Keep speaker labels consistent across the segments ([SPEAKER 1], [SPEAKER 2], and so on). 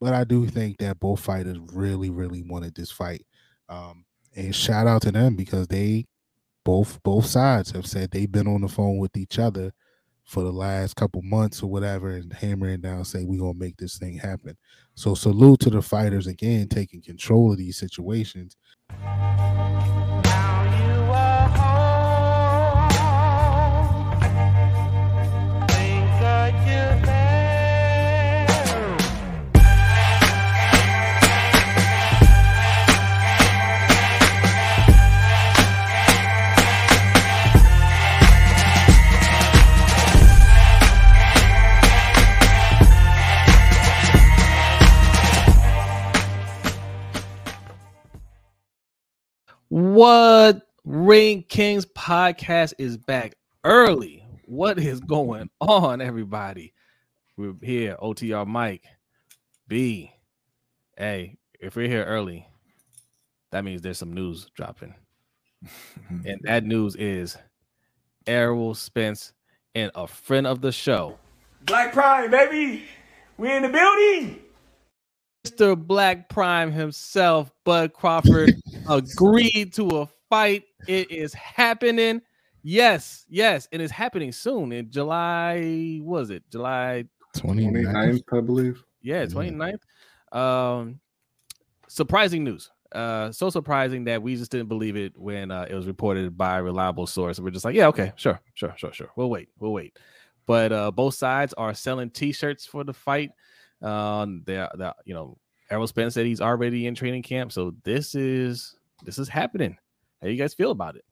[SPEAKER 1] but I do think that both fighters really, really wanted this fight. Um, and shout out to them because they both both sides have said they've been on the phone with each other for the last couple months or whatever and hammering down saying we're gonna make this thing happen. So salute to the fighters again taking control of these situations.
[SPEAKER 2] What Ring Kings podcast is back early. What is going on, everybody? We're here, OTR Mike, B. Hey, if we're here early, that means there's some news dropping. and that news is Errol Spence and a friend of the show.
[SPEAKER 3] Black Prime, baby. We in the building.
[SPEAKER 2] Mr. Black Prime himself, Bud Crawford, agreed to a fight. It is happening. Yes, yes, And it is happening soon in July. Was it July
[SPEAKER 1] 29th,
[SPEAKER 4] I believe.
[SPEAKER 2] Yeah, 29th. Um, surprising news. Uh, so surprising that we just didn't believe it when uh, it was reported by a reliable source. We're just like, yeah, okay, sure, sure, sure, sure. We'll wait, we'll wait. But uh, both sides are selling T-shirts for the fight. Um, they that you know, Errol Spence said he's already in training camp, so this is this is happening. How you guys feel about it?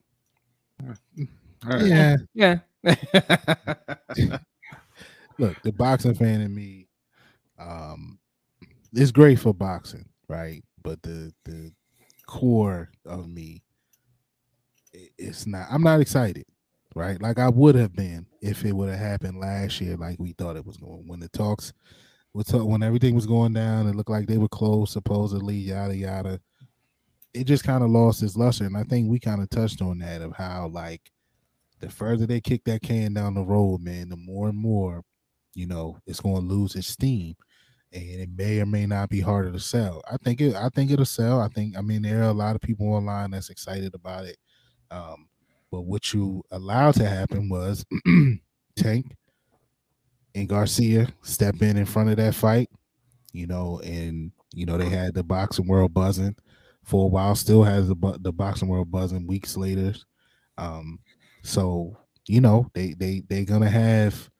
[SPEAKER 1] Yeah.
[SPEAKER 2] Yeah.
[SPEAKER 1] Look, the boxing fan in me, um, is great for boxing, right? But the the core of me, it's not. I'm not excited, right? Like I would have been if it would have happened last year, like we thought it was going. When the talks, was talk, when everything was going down, it looked like they were close, supposedly, yada yada. It just kind of lost its luster, and I think we kind of touched on that of how like the further they kick that can down the road, man, the more and more, you know, it's going to lose its steam, and it may or may not be harder to sell. I think it. I think it'll sell. I think. I mean, there are a lot of people online that's excited about it. Um, but what you allowed to happen was Tank and Garcia step in in front of that fight, you know, and you know they had the boxing world buzzing for a while. Still has the the boxing world buzzing weeks later. Um, so you know they they they're gonna have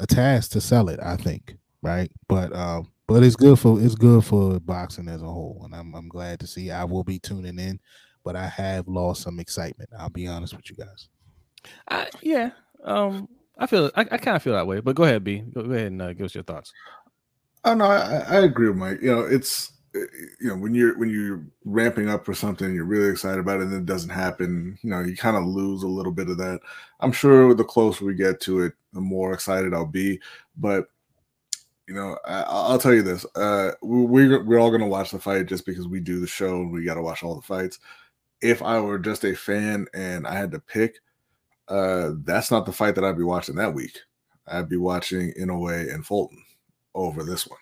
[SPEAKER 1] a task to sell it. I think, right? But um, but it's good for it's good for boxing as a whole, and I'm I'm glad to see. I will be tuning in, but I have lost some excitement. I'll be honest with you guys.
[SPEAKER 2] Yeah. Um, I feel I, I kind of feel that way. But go ahead, B. Go, ahead and uh, give us your thoughts.
[SPEAKER 4] Oh no, I, I agree with Mike. You know, it's uh, you know when you're when you're ramping up for something, you're really excited about it, and it doesn't happen. You know, you kind of lose a little bit of that. I'm sure the closer we get to it, the more excited I'll be. But you know, I, I'll tell you this: uh, we, we're we're all gonna watch the fight just because we do the show and we got to watch all the fights. If I were just a fan and I had to pick, uh, that's not the fight that I'd be watching that week. I'd be watching Inoue and Fulton over this one.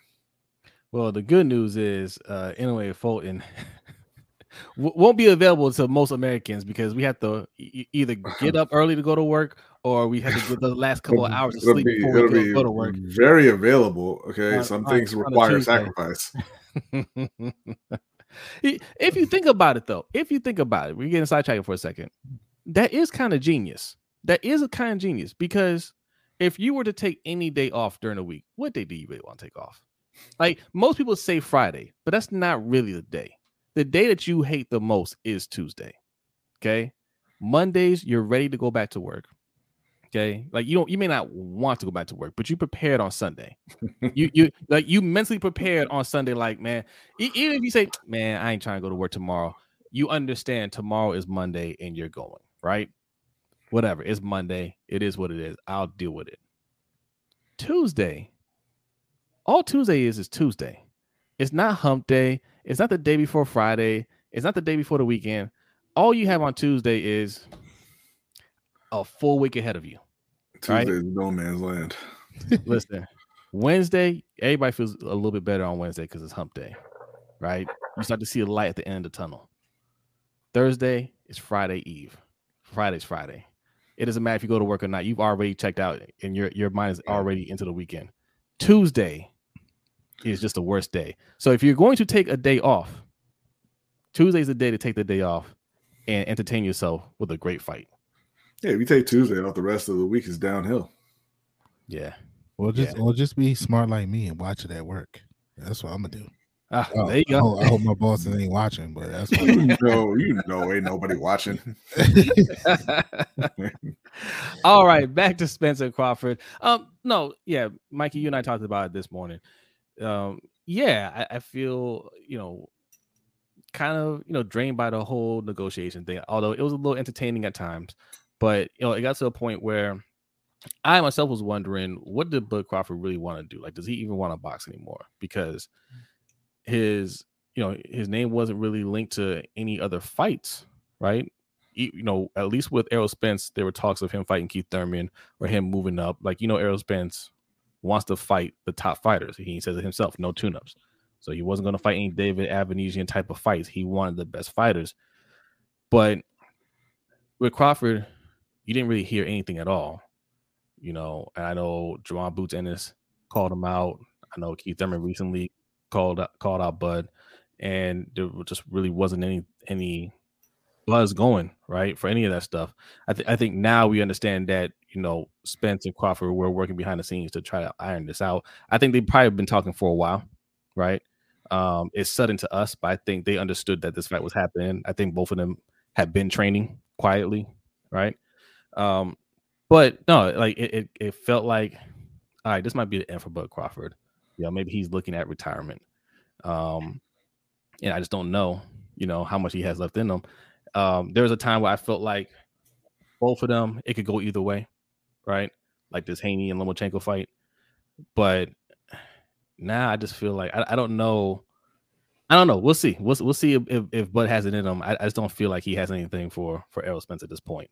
[SPEAKER 2] Well, the good news is uh Inoue Fulton won't be available to most Americans because we have to e- either get up early to go to work or we have to get the last couple of hours of sleep
[SPEAKER 4] be-
[SPEAKER 2] before we go,
[SPEAKER 4] be
[SPEAKER 2] go to work.
[SPEAKER 4] Very available. Okay,
[SPEAKER 2] On-
[SPEAKER 4] some
[SPEAKER 2] on-
[SPEAKER 4] things
[SPEAKER 2] on
[SPEAKER 4] require sacrifice.
[SPEAKER 2] If you think about it, though, if you think about it, we're getting sidetracked for a second. That is kind of genius. That is a kind of genius because if you were to take any day off during the week, what day do you really want to take off? Like most people say Friday, but that's not really the day. The day that you hate the most is Tuesday. Okay. Mondays, you're ready to go back to work. Okay. Like you don't you may not want to go back to work, but you prepared on Sunday. you you like you mentally prepared on Sunday, like man, even if you say, Man, I ain't trying to go to work tomorrow, you understand tomorrow is Monday and you're going, right? Whatever, it's Monday. It is what it is. I'll deal with it. Tuesday, all Tuesday is is Tuesday. It's not hump day. It's not the day before Friday. It's not the day before the weekend. All you have on Tuesday is a full week ahead of you. Right.
[SPEAKER 4] Tuesday is no man's land.
[SPEAKER 2] Listen, Wednesday, everybody feels a little bit better on Wednesday because it's hump day, right? You start to see a light at the end of the tunnel. Thursday is Friday Eve. Friday's Friday. It doesn't matter if you go to work or not. You've already checked out and your, your mind is already into the weekend. Tuesday is just the worst day. So if you're going to take a day off, Tuesday's the day to take the day off and entertain yourself with a great fight.
[SPEAKER 4] Yeah, if you take Tuesday off, the rest of the week is downhill.
[SPEAKER 2] Yeah.
[SPEAKER 1] Or just
[SPEAKER 2] Yeah.
[SPEAKER 1] or just be smart like me and watch it at work. That's what I'm gonna do.
[SPEAKER 2] Ah,
[SPEAKER 1] Oh,
[SPEAKER 2] there you
[SPEAKER 1] I,
[SPEAKER 2] go.
[SPEAKER 1] hope, I hope my bosses ain't watching, but that's what
[SPEAKER 4] You know, you know, ain't nobody watching.
[SPEAKER 2] All right, back to Spencer Crawford. Um, no, yeah, Mikey, you and I talked about it this morning. Um, yeah, I, I feel you know, kind of you know, drained by the whole negotiation thing. Although it was a little entertaining at times, but you know, it got to a point where I myself was wondering, what did Bud Crawford really want to do? Like, does he even want to box anymore? Because his you know his name wasn't really linked to any other fights, right? You know, at least with Errol Spence, there were talks of him fighting Keith Thurman or him moving up. Like you know, Errol Spence wants to fight the top fighters. He says it himself, no tune-ups. So he wasn't going to fight any David Avanesyan type of fights. He wanted the best fighters. But with Crawford, you didn't really hear anything at all. You know, and I know Jaron Boots Ennis called him out. I know Keith Thurman recently called out, called out Bud, and there just really wasn't any any buzz going right for any of that stuff. I, th- I think now we understand that you know Spence and Crawford were working behind the scenes to try to iron this out. I think they've probably been talking for a while, right? Um, it's sudden to us, but I think they understood that this fight was happening. I think both of them had been training quietly, right? Um, but no, like it, it, it felt like, all right, this might be the end for Bud Crawford. You know, maybe he's looking at retirement. Um, and I just don't know, you know, how much he has left in him. Um, there was a time where I felt like both of them, it could go either way, right? Like this Haney and Lomachenko fight. But now I just feel like I, I don't know. I don't know. We'll see. We'll, we'll see if, if, if Bud has it in him. I, I just don't feel like he has anything for for Errol Spence at this point.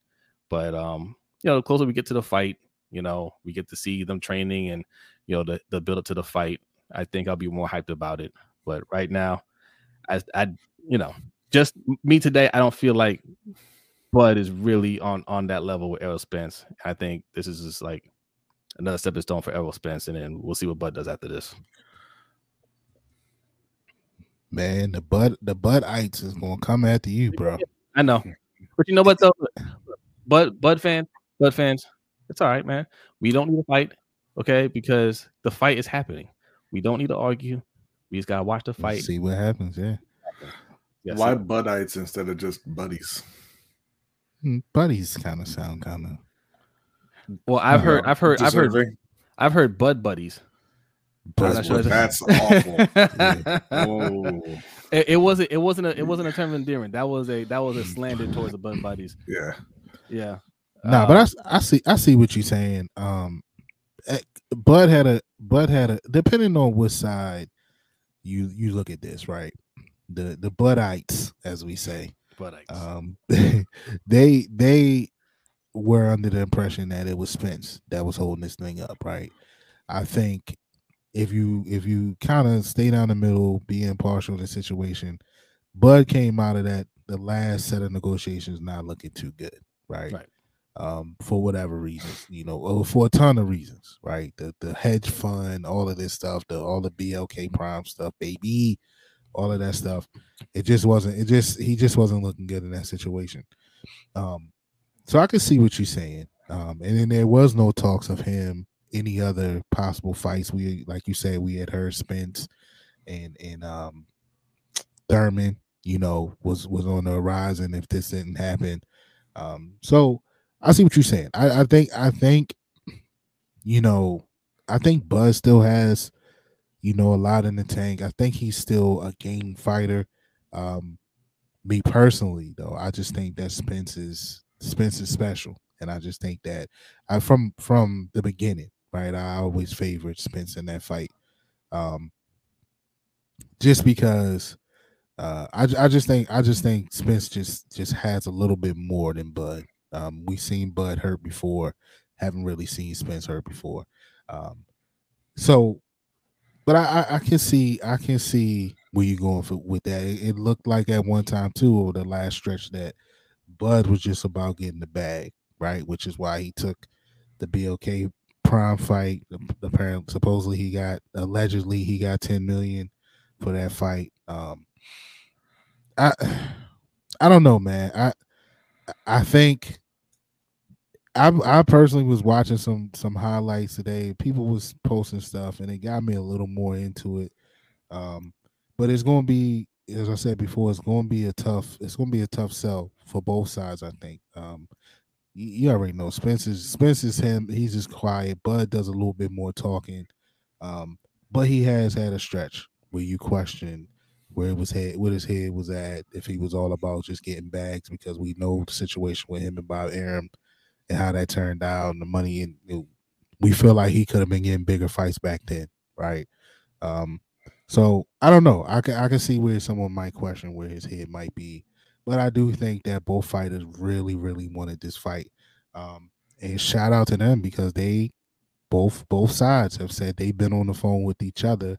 [SPEAKER 2] But um, you know, the closer we get to the fight, you know, we get to see them training and you know the the build up to the fight. I think I'll be more hyped about it. But right now, I I you know just me today, I don't feel like Bud is really on on that level with Errol Spence. I think this is just like another stepping stone for Errol Spence, and then we'll see what Bud does after this.
[SPEAKER 1] man, the bud the bud ites is gonna come after you, bro.
[SPEAKER 2] I know, but you know what though, Bud Bud fans, Bud fans, it's all right, man. We don't need to fight, okay? Because the fight is happening. We don't need to argue. We just gotta watch the
[SPEAKER 1] Let's
[SPEAKER 2] fight.
[SPEAKER 1] See what happens, yeah.
[SPEAKER 2] Yes,
[SPEAKER 4] Why
[SPEAKER 2] sir.
[SPEAKER 4] Budites instead of just buddies?
[SPEAKER 1] Mm, Buddies kind of sound kind of
[SPEAKER 2] Well, I've heard, I've heard, I've heard, I've heard Bud buddies. I'm sure
[SPEAKER 4] That's,
[SPEAKER 2] that's-
[SPEAKER 4] that's awful. Whoa.
[SPEAKER 2] it, it wasn't, it wasn't a, it wasn't a term of endearment. That was a, that was a slander towards the Bud buddies.
[SPEAKER 4] Yeah.
[SPEAKER 2] Yeah.
[SPEAKER 1] No, but I
[SPEAKER 2] Um,
[SPEAKER 1] s- I, see I see what you're saying. Um, Bud had a Bud had a depending on which side you you look at this, right? The the Budites, as we say,
[SPEAKER 2] Bud Ites.
[SPEAKER 1] um, they they were under the impression that it was Spence that was holding this thing up, right? I think if you if you kind of stay down the middle, be impartial in the situation, Bud came out of that the last set of negotiations not looking too good, right?
[SPEAKER 2] Right.
[SPEAKER 1] Um, for whatever reasons, you know, or for a ton of reasons, right? The the hedge fund, all of this stuff, the all the BLK prime stuff, baby, all of that stuff. It just wasn't. It just he just wasn't looking good in that situation. Um, so I can see what you're saying. Um, and then there was no talks of him any other possible fights. We like you said, we had heard Spence and and um Thurman, you know, was was on the horizon if this didn't happen. Um, so I see what you're saying. I, I think I think you know, I think Buzz still has, you know, a lot in the tank. I think he's still a game fighter. Um, me personally, though, I just think that Spence is Spence is special, and I just think that I from from the beginning, right? I always favored Spence in that fight, um, just because. Uh, I, I just think I just think Spence just just has a little bit more than Bud. Um, we've seen Bud hurt before, haven't really seen Spence hurt before. Um, so, but I, I, I can see I can see where you're going for with that. It, it looked like at one time too, over the last stretch, that Bud was just about getting the bag, right? Which is why he took the BLK prime fight. Apparently, supposedly he got allegedly he got 10 million for that fight. Um, I I don't know, man. I I think I I personally was watching some some highlights today. People was posting stuff, and it got me a little more into it. Um, but it's going to be, as I said before, it's going to be a tough. It's going to be a tough sell for both sides. I think. Um, you, you already know Spencer's Spencer's him. He's just quiet. Bud does a little bit more talking. Um, but he has had a stretch where you question where it was head, where his head was at, if he was all about just getting bags, because we know the situation with him and Bob Arum and how that turned out, and the money, and we feel like he could have been getting bigger fights back then, right? Um, so I don't know. I can I can see where someone might question where his head might be, but I do think that both fighters really, really wanted this fight. Um, and shout out to them because they both both sides have said they've been on the phone with each other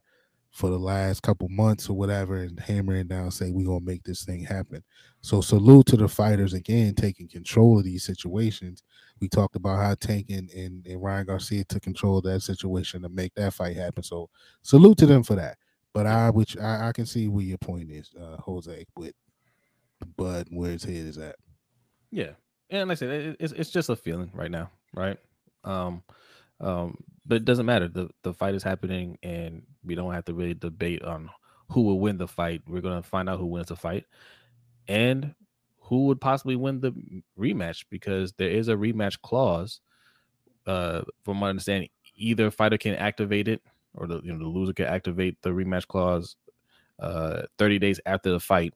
[SPEAKER 1] for the last couple months or whatever and hammering down say we're gonna make this thing happen so salute to the fighters again taking control of these situations we talked about how tank and, and, and ryan garcia took control of that situation to make that fight happen so salute to them for that but i which i, I can see where your point is uh jose with but where his head is at
[SPEAKER 2] Yeah, and like I said, it, it's it's just a feeling right now, right? Um, um, but it doesn't matter. the The fight is happening, and we don't have to really debate on who will win the fight. We're gonna find out who wins the fight, and who would possibly win the rematch because there is a rematch clause. Uh, from my understanding, either fighter can activate it, or the you know the loser can activate the rematch clause, uh, thirty days after the fight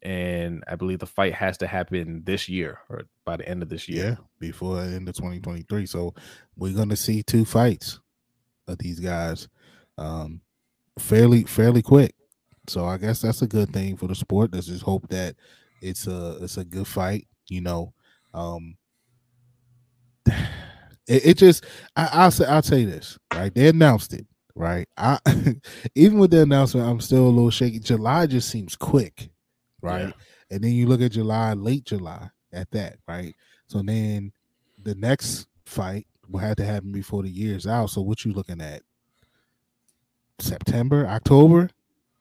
[SPEAKER 2] and I believe the fight has to happen this year or by the end of this year.
[SPEAKER 1] yeah before the end of 2023 so we're gonna see two fights of these guys um fairly fairly quick so i guess that's a good thing for the sport let's just hope that it's a it's a good fight you know um it, it just I, i'll say i'll say this right they announced it right i even with the announcement i'm still a little shaky july just seems quick right
[SPEAKER 2] Yeah.
[SPEAKER 1] and then you look at july late july at that right so then the next fight will have to happen before the year's out so what you looking at? September october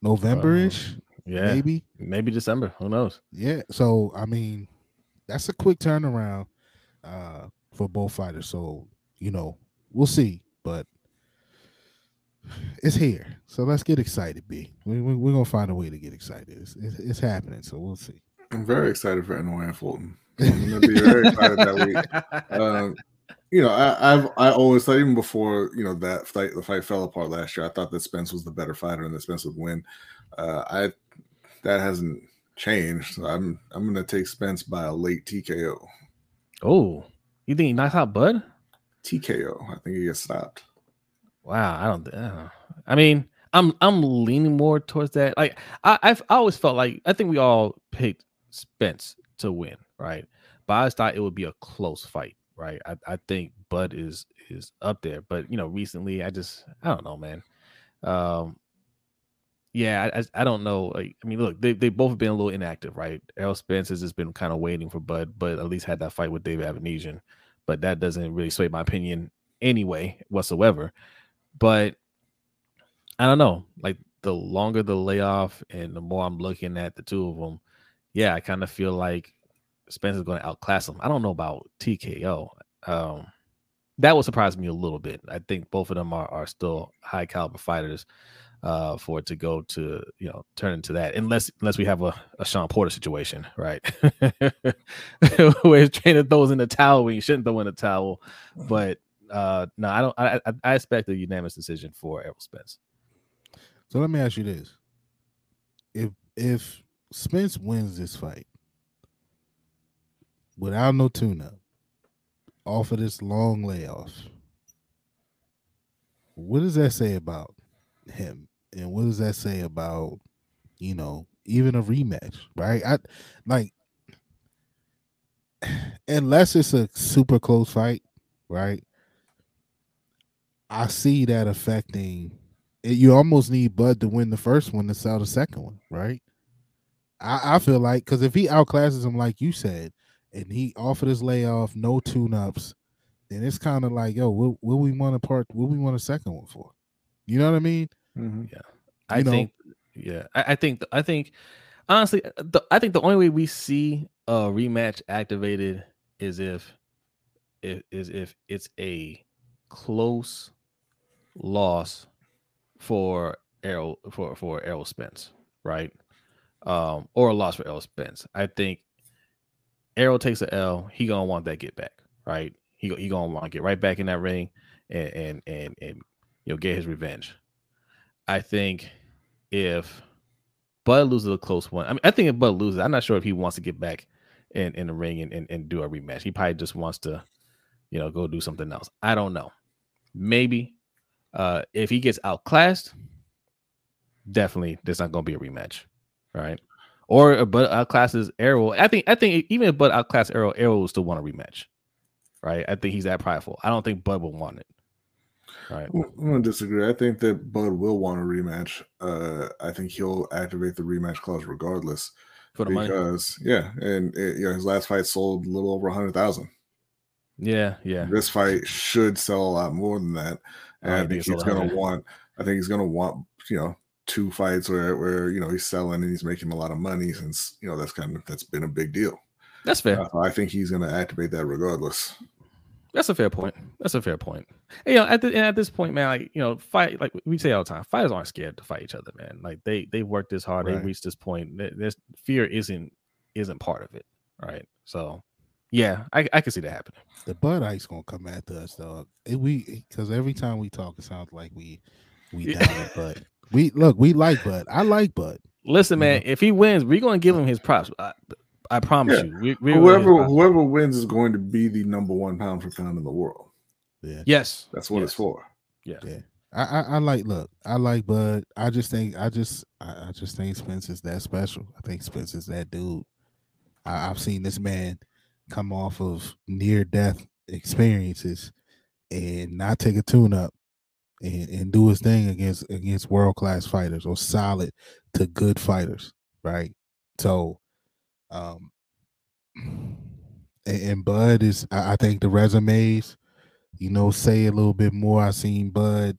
[SPEAKER 1] november-ish
[SPEAKER 2] Yeah, maybe,
[SPEAKER 1] maybe
[SPEAKER 2] December. Who knows?
[SPEAKER 1] yeah so i mean that's a quick turnaround uh for both fighters so you know we'll see but it's here so let's get excited b we, we, we're gonna find a way to get excited it's, it's, it's happening so we'll see
[SPEAKER 4] I'm very excited for Inoue and Fulton. I'm gonna be very excited that week. Um, you know, I, I've I always thought even before you know that fight the fight fell apart last year. I thought that Spence was the better fighter and that Spence would win. Uh, I that hasn't changed. So I'm I'm gonna take Spence by a late TKO.
[SPEAKER 2] oh, you think he knocks out Bud?
[SPEAKER 4] TKO. I think he gets stopped.
[SPEAKER 2] Wow, I don't. Uh, I mean, I'm I'm leaning more towards that. Like I I've I always felt like I think we all picked Spence to win, right? But I just thought it would be a close fight, right? I, I think Bud is is up there, but you know, recently I just I don't know, man. Um, yeah, I, I, don't know. Like, I mean, look, they they both have been a little inactive, right? Errol Spence has just been kind of waiting for Bud, but at least had that fight with David Avanesyan. But that doesn't really sway my opinion anyway whatsoever. But I don't know. Like the longer the layoff and the more I'm looking at the two of them, yeah, I kind of feel like Spence is going to outclass them. I don't know about TKO. Um, that would surprise me a little bit. I think both of them are, are still high caliber fighters uh, for it to go to you know turn into that unless unless we have a, a Shawn Porter situation, right? Where his trainer throws in the towel when you shouldn't throw in the towel. But uh, no, I don't. I, I, I expect a unanimous decision for Errol Spence.
[SPEAKER 1] So let me ask you this: if if Spence wins this fight without no tune-up, off of this long layoff, what does that say about him? And what does that say about you know even a rematch? Right? I like unless it's a super close fight, right? I see that affecting. You almost need Bud to win the first one to sell the second one, right? I, I feel like because if he outclasses him, like you said, and he offered his layoff, no tune ups, then it's kind of like, yo, what, we want a part? What we want a second one for? You know what I mean?
[SPEAKER 4] Mm-hmm.
[SPEAKER 2] I
[SPEAKER 1] You know-
[SPEAKER 2] think, yeah, I, I think, I think, honestly, the, I think the only way we see a rematch activated is if, if is if it's a close loss for Errol for for Errol Spence, right? Um, or a loss for Errol Spence. I think Errol takes a L. He gonna want that get back, right? He he gonna want to get right back in that ring and and and and you know get his revenge. I think if Bud loses a close one, I mean, I think if Bud loses, I'm not sure if he wants to get back in, in the ring and, and, and do a rematch. He probably just wants to, you know, go do something else. I don't know. Maybe uh if he gets outclassed, definitely there's not gonna be a rematch, right? Or Bud outclasses Errol. I think I think even if Bud outclass Errol, Errol will still want a rematch, right? I think he's that prideful. I don't think Bud will want it. Right.
[SPEAKER 4] I'm I'm gonna disagree. I think that Bud will want a rematch. Uh, I think he'll activate the rematch clause regardless
[SPEAKER 2] For the money.
[SPEAKER 4] because yeah, and it, you know his last fight sold a little over a hundred thousand.
[SPEAKER 2] Yeah, yeah.
[SPEAKER 4] This fight should sell a lot more than that, and
[SPEAKER 2] Oh,
[SPEAKER 4] I
[SPEAKER 2] think
[SPEAKER 4] he's gonna want. I think he's gonna want you know two fights where where you know he's selling and he's making a lot of money since you know that's kind of that's been a big deal.
[SPEAKER 2] That's fair.
[SPEAKER 4] Uh, I think he's gonna activate that regardless.
[SPEAKER 2] That's a fair point. That's a fair point. And, you know, at the, and at this point, man, like you know, fight like we say all the time, fighters aren't scared to fight each other, man. Like they they worked this hard, they reached this point. This fear isn't isn't part of it, right? So, yeah, I I can see that happening.
[SPEAKER 1] The Bud Ice gonna come after us, though. It, we because every time we talk, it sounds like we we
[SPEAKER 2] Yeah.
[SPEAKER 1] down it, Bud. We look, we like Bud. I like Bud.
[SPEAKER 2] Listen, man, if he wins, we're gonna give him his props. Uh, I, I promise
[SPEAKER 4] Yeah.
[SPEAKER 2] you. We, we're gonna give him his
[SPEAKER 4] Whoever
[SPEAKER 2] uh,
[SPEAKER 4] whoever wins is going to be the number one pound for pound in the world.
[SPEAKER 1] Yeah,
[SPEAKER 2] yes,
[SPEAKER 4] That's what it's for.
[SPEAKER 2] yeah,
[SPEAKER 1] yeah. I, I I like look. I like Bud. I just think I just I, I just think Spence is that special. I think Spence is that dude. I, I've seen this man come off of near death experiences and not take a tune up and, and do his thing against against world class fighters or solid to good fighters, right? So, um, and, Bud is I, think the resumes, you know, say a little bit more. I seen Bud,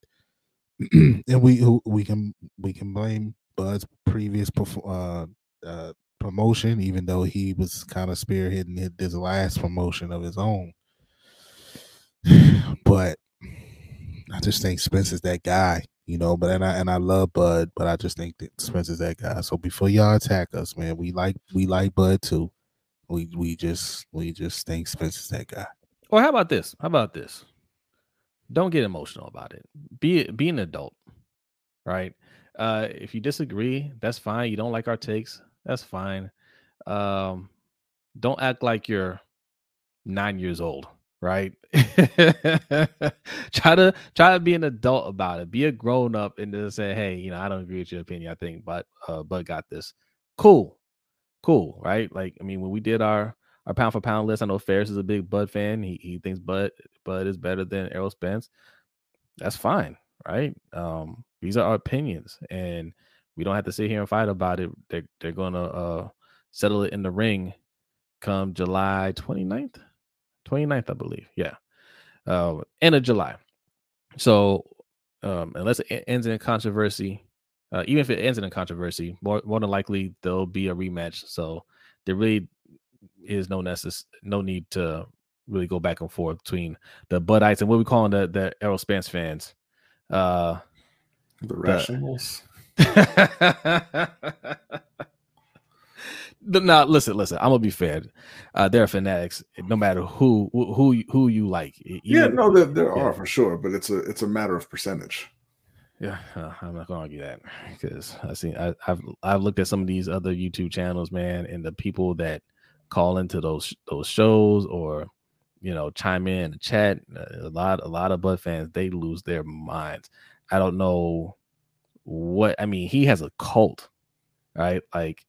[SPEAKER 1] and we we can we can blame Bud's previous uh, uh, promotion, even though he was kind of spearheading this last promotion of his own. But I just think Spence is that guy, you know. But and I and I love Bud, but I just think that Spencer's that guy. So before y'all attack us, man, we like we like Bud too. We we just we just think Spencer's that guy.
[SPEAKER 2] Or how about this? How about this? Don't get emotional about it. Be be an adult, right? Uh, if you disagree, that's fine. You don't like our takes, that's fine. Um, don't act like you're nine years old, right? try to try to be an adult about it. Be a grown up and just say, hey, you know, I don't agree with your opinion. I think, but uh, Bud got this. Cool, cool, right? Like, I mean, when we did our our pound for pound list. I know Ferris is a big Bud fan. He he thinks Bud Bud is better than Errol Spence. That's fine, right? Um, these are our opinions, and we don't have to sit here and fight about it. They're they're gonna uh settle it in the ring come July 29th. 29th, I believe. Yeah. Uh end of July. So um unless it ends in a controversy, uh, even if it ends in a controversy, more more than likely there'll be a rematch. So there really is no necess- no need to really go back and forth between the Budites and what we calling the the Errol Spence fans. Uh
[SPEAKER 4] The rationals.
[SPEAKER 2] No, no, listen, listen. I'm gonna be fair. Uh, they're fanatics, no matter who who who you, who you like. E-
[SPEAKER 4] Yeah, no, there, there
[SPEAKER 2] yeah.
[SPEAKER 4] are for sure, but it's a it's a matter of percentage.
[SPEAKER 2] Yeah, uh, I'm not gonna argue that because I see I, I've I've looked at some of these other YouTube channels, man, and the people that call into those those shows or you know chime in the chat. uh, A lot a lot of Bud fans they lose their minds. I don't know what I mean. He has a cult, right? Like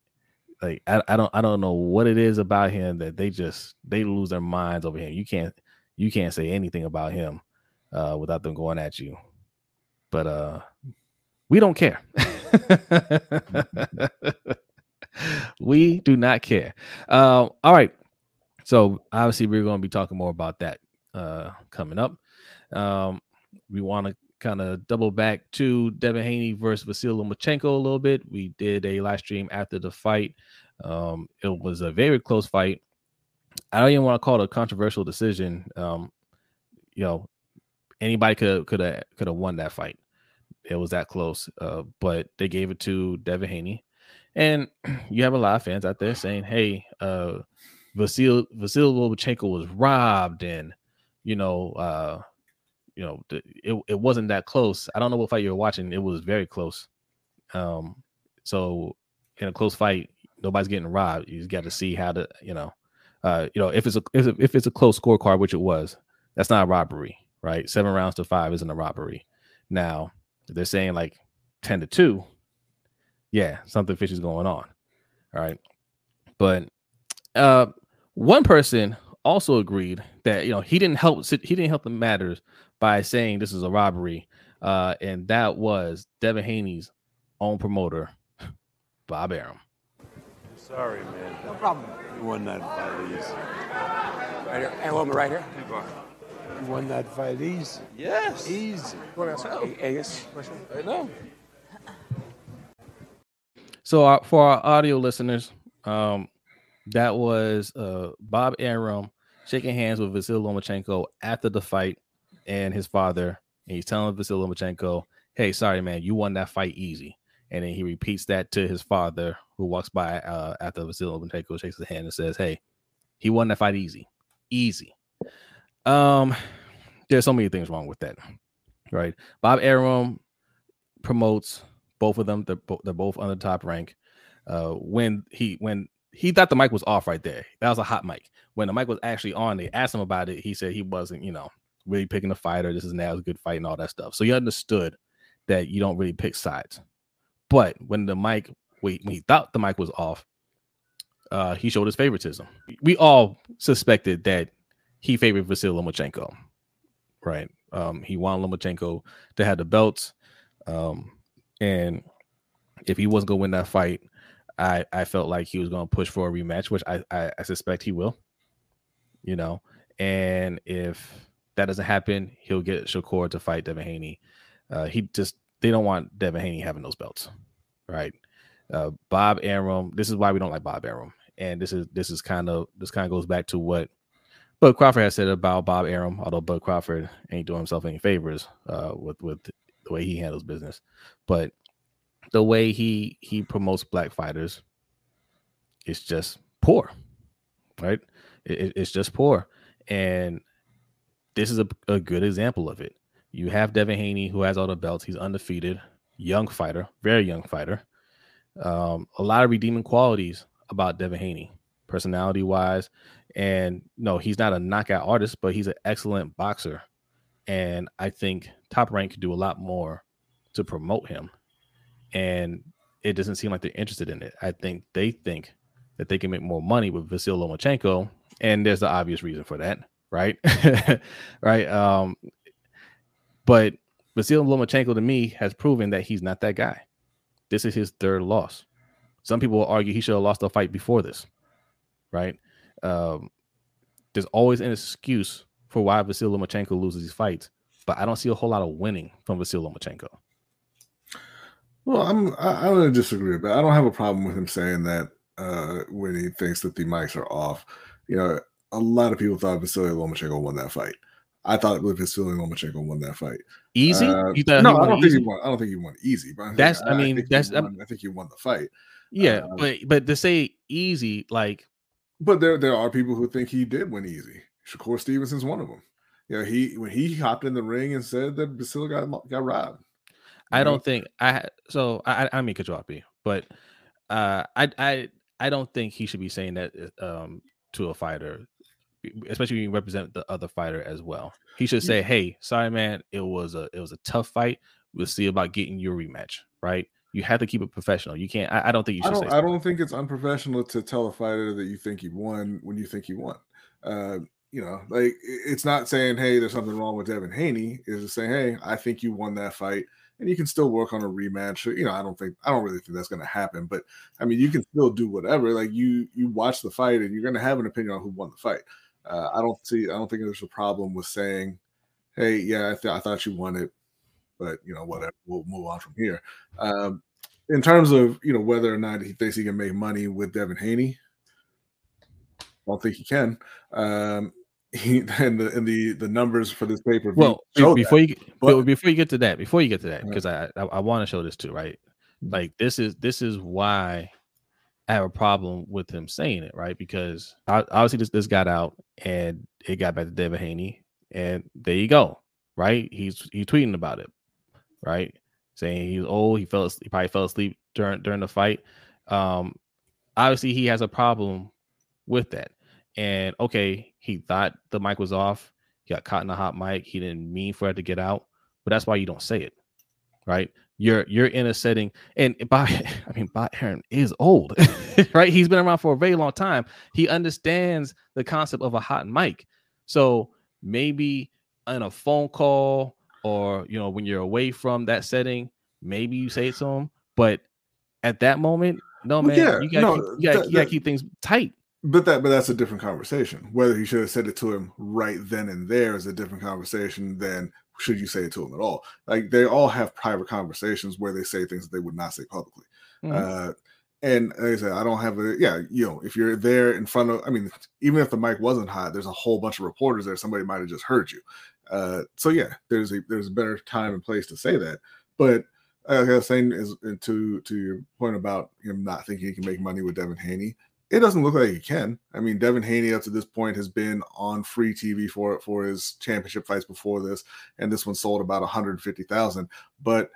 [SPEAKER 2] like I, I don't I don't know what it is about him that they just they lose their minds over him. You can't you can't say anything about him uh, without them going at you. But uh, we don't care. we do not care. Uh, all right. So obviously we're going to be talking more about that uh, coming up. Um, we want to kind of double back to Devin Haney versus Vasil Lomachenko a little bit. We did a live stream after the fight. Um, it was a very close fight. I don't even want to call it a controversial decision. Um, you know, anybody could could have could have won that fight. It was that close, uh, but they gave it to Devin Haney, and you have a lot of fans out there saying, "Hey, uh, Vasil Vasil Lomachenko was robbed," and you know, uh, you know, it, it wasn't that close. I don't know what fight you were watching. It was very close. Um, so in a close fight, nobody's getting robbed. You just got to see how to, you know, uh, you know, if it's a if it's a close scorecard, which it was, that's not a robbery, right? Seven rounds to five isn't a robbery. Now they're saying like ten to two, yeah, something fishy is going on. All right, but uh, one person also agreed that you know he didn't help he didn't help the matters by saying this is a robbery, uh, and that was Devin Haney's own promoter, Bob Arum.
[SPEAKER 5] Sorry, man.
[SPEAKER 6] No problem.
[SPEAKER 5] You won that fight easy.
[SPEAKER 6] Right here. And one right here.
[SPEAKER 5] You won that fight easy.
[SPEAKER 6] Yes.
[SPEAKER 5] Easy.
[SPEAKER 6] Hey, hey, yes.
[SPEAKER 5] I know.
[SPEAKER 2] So uh, for our audio listeners, um, that was uh, Bob Arum shaking hands with Vasil Lomachenko after the fight and his father, and he's telling Vasil Lomachenko, "Hey, sorry, man, you won that fight easy." And then he repeats that to his father, who walks by uh, after Vasil Lomachenko shakes his hand and says, "Hey, he won that fight easy, easy." Um, there's so many things wrong with that, right? Bob Arum promotes both of them. They're, they're both on the top rank. Uh, when he when he thought the mic was off right there, that was a hot mic. When the mic was actually on, they asked him about it. He said he wasn't, you know, really picking a fighter. This is now a good fight and all that stuff. So he understood that you don't really pick sides. But when the mic, when he thought the mic was off, uh, he showed his favoritism. We all suspected that he favored Vasil Lomachenko, right? Um, he wanted Lomachenko to have the belts, um, and if he wasn't going to win that fight, I I felt like he was going to push for a rematch, which I, I I suspect he will. You know, and if that doesn't happen, he'll get Shakur to fight Devin Haney. Uh, he just they don't want Devin Haney having those belts, right? Uh, Bob Arum. This is why we don't like Bob Arum, and this is this is kind of this kind of goes back to what Bud Crawford has said about Bob Arum. Although Bud Crawford ain't doing himself any favors uh, with with the way he handles business, but the way he he promotes black fighters is just poor, right? It, it's just poor, and this is a, a good example of it. You have Devin Haney, who has all the belts. He's undefeated, young fighter, very young fighter. Um, a lot of redeeming qualities about Devin Haney, personality wise. And no, he's not a knockout artist, but he's an excellent boxer. And I think Top Rank could do a lot more to promote him. And it doesn't seem like they're interested in it. I think they think that they can make more money with Vasil Lomachenko. And there's the obvious reason for that right? right. Um, but Vasil Lomachenko to me has proven that he's not that guy. This is his third loss. Some people will argue he should have lost the fight before this, right? Um, there's always an excuse for why Vasil Lomachenko loses these fights, but I don't see a whole lot of winning from Vasil Lomachenko.
[SPEAKER 4] Well, I'm I, I'm gonna disagree, but I don't have a problem with him saying that uh, when he thinks that the mics are off. You know, a lot of people thought Vasily Lomachenko won that fight. I thought Vasily Lomachenko won that fight.
[SPEAKER 2] Easy?
[SPEAKER 4] Uh,
[SPEAKER 2] You thought he
[SPEAKER 4] no, I don't
[SPEAKER 2] easy?
[SPEAKER 4] think he won. I don't think he won easy. But I think-
[SPEAKER 2] That's- I mean,
[SPEAKER 4] think he
[SPEAKER 2] that's-
[SPEAKER 4] won- I think he won the fight.
[SPEAKER 2] Yeah,
[SPEAKER 4] Uh,
[SPEAKER 2] but but to say easy, like
[SPEAKER 4] But there there are people who think he did win easy. Shakur Stevenson's one of them. You know, he when he hopped in the ring and said that Vasily got got robbed.
[SPEAKER 2] I don't think I so I I, I mean cut you off, B, but uh I I I don't think he should be saying that um to a fighter, especially when you represent the other fighter as well. He should say, "Hey, sorry, man, it was a it was a tough fight. We'll see about getting your rematch." Right? You have to keep it professional. You can't. I, I don't think you
[SPEAKER 4] I
[SPEAKER 2] should
[SPEAKER 4] don't.
[SPEAKER 2] say.
[SPEAKER 4] I don't think it's unprofessional to tell a fighter that you think he won when you think he won. Uh, you know, like it's not saying, hey, there's something wrong with Devin Haney. It's just saying, hey, I think you won that fight. And you can still work on a rematch. You know, I don't think I don't really think that's gonna happen, but I mean you can still do whatever. Like you you watch the fight and you're gonna have an opinion on who won the fight. Uh, I don't see I don't think there's a problem with saying, Hey, yeah, I, th- I thought you won it, but you know, whatever, we'll move on from here. Um, in terms of you know whether or not he thinks he can make money with Devin Haney, I don't think he can. Um, he and the and the the numbers for this paper.
[SPEAKER 2] Well, be-
[SPEAKER 4] show that.
[SPEAKER 2] before you
[SPEAKER 4] but-
[SPEAKER 2] before you get to that, before you get to that, because I I, I want to show this too, right? Like this is this is why I have a problem with him saying it, right? Because I, obviously this this got out and it got back to Devin Haney, and there you go, right? He's he's tweeting about it, right? Saying he's old, he fell asleep, he probably fell asleep during during the fight. Um, obviously he has a problem with that. And okay, he thought the mic was off. He got caught in a hot mic. He didn't mean for it to get out, but that's why you don't say it, right? You're you're in a setting, and Bob, I mean, Bob Arum is old, right? He's been around for a very long time. He understands the concept of a hot mic. So maybe in a phone call or you know when you're away from that setting, maybe you say it to him. But at that moment, no
[SPEAKER 4] Well,
[SPEAKER 2] man,
[SPEAKER 4] yeah,
[SPEAKER 2] you gotta
[SPEAKER 4] no,
[SPEAKER 2] keep, you gotta,
[SPEAKER 4] that-
[SPEAKER 2] you gotta
[SPEAKER 4] that-
[SPEAKER 2] keep things tight.
[SPEAKER 4] But that but that's a different conversation. Whether he should have said it to him right then and there is a different conversation than should you say it to him at all. Like they all have private conversations where they say things that they would not say publicly.
[SPEAKER 2] Mhm.
[SPEAKER 4] Uh and like I said, I don't have a yeah, you know, if you're there in front of I mean, even if the mic wasn't hot, there's a whole bunch of reporters there, somebody might have just heard you. Uh so yeah, there's a there's a better time and place to say that. But uh, like I was saying is to to your point about him not thinking he can make money with Devin Haney, it doesn't look like he can. I mean, Devin Haney up to this point has been on free TV for for his championship fights before this, and this one sold about 150,000. But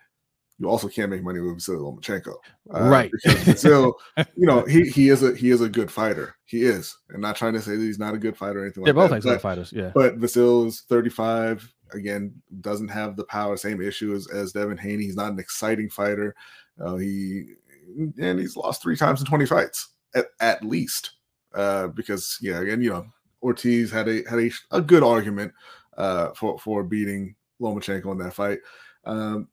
[SPEAKER 4] you also can't make money with Vasily Lomachenko, uh,
[SPEAKER 2] Right.
[SPEAKER 4] Because Vasil, you know, he he is a he is a good fighter. He is, I'm not trying to say that he's not a good fighter or anything
[SPEAKER 2] They're
[SPEAKER 4] like
[SPEAKER 2] both excellent fighters. Yeah.
[SPEAKER 4] but Vasil is 35. Again, doesn't have the power, same issue as, as Devin Haney. He's not an exciting fighter. Uh, he and he's lost three times in 20 fights at, at least. Uh, because yeah, again, you know, Ortiz had a had a, a good argument uh for for beating Lomachenko in that fight. Um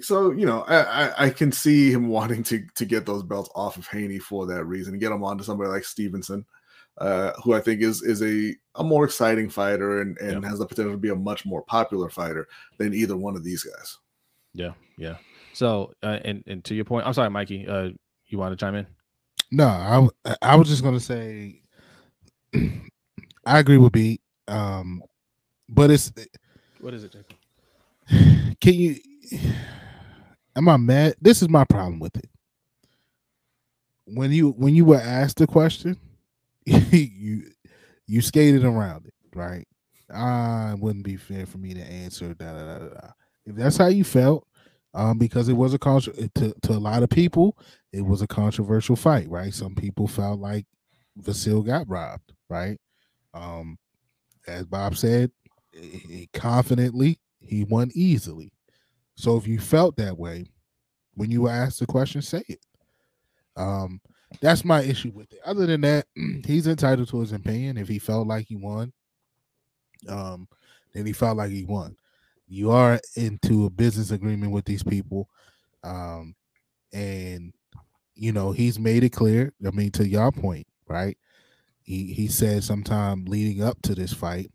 [SPEAKER 4] so you know, I, I I can see him wanting to to get those belts off of Haney for that reason, and get him onto somebody like Stevenson uh, who I think is is a a more exciting fighter and and has the potential to be a much more popular fighter than either one of these guys.
[SPEAKER 2] Yeah. Yeah. So, uh, and and to your point, I'm sorry, Mikey. Uh, you want to chime in?
[SPEAKER 1] No, I I was just gonna say I agree with B. Um, but it's
[SPEAKER 2] What is it, Jacob?
[SPEAKER 1] can you am I mad? This is my problem with it. When you when you were asked the question, you you skated around it, right? I wouldn't be fair for me to answer da da da. da. If that's how you felt, um, because it was a to, to a lot of people, it was a controversial fight, right? Some people felt like Vasil got robbed, right? Um, as Bob said, eh, confidently he won easily. So if you felt that way when you were asked the question, say it. Um, that's my issue with it. Other than that, he's entitled to his opinion. If he felt like he won, um, then he felt like he won. You are into a business agreement with these people, um, and you know he's made it clear. I mean, to your point, right? He he said sometime leading up to this fight,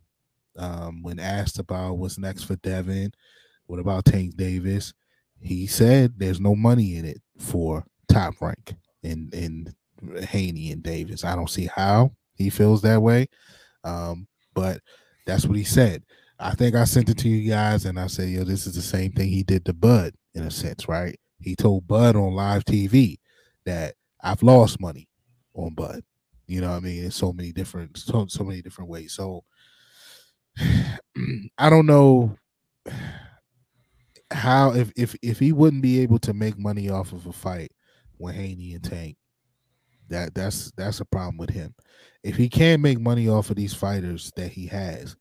[SPEAKER 1] um, when asked about what's next for Devin, what about Tank Davis, he said there's no money in it for top rank in in Haney and Davis. I don't see how he feels that way, um, but that's what he said. I think I sent it to you guys, and I said, "Yo, this is the same thing he did to Bud in a mm-hmm. sense, right? He told Bud on live TV that I've lost money on Bud. You know what I mean? In so many different, so, so many different ways. So I don't know how if if if he wouldn't be able to make money off of a fight with Haney and Tank, that that's that's a problem with him. If he can't make money off of these fighters that he has,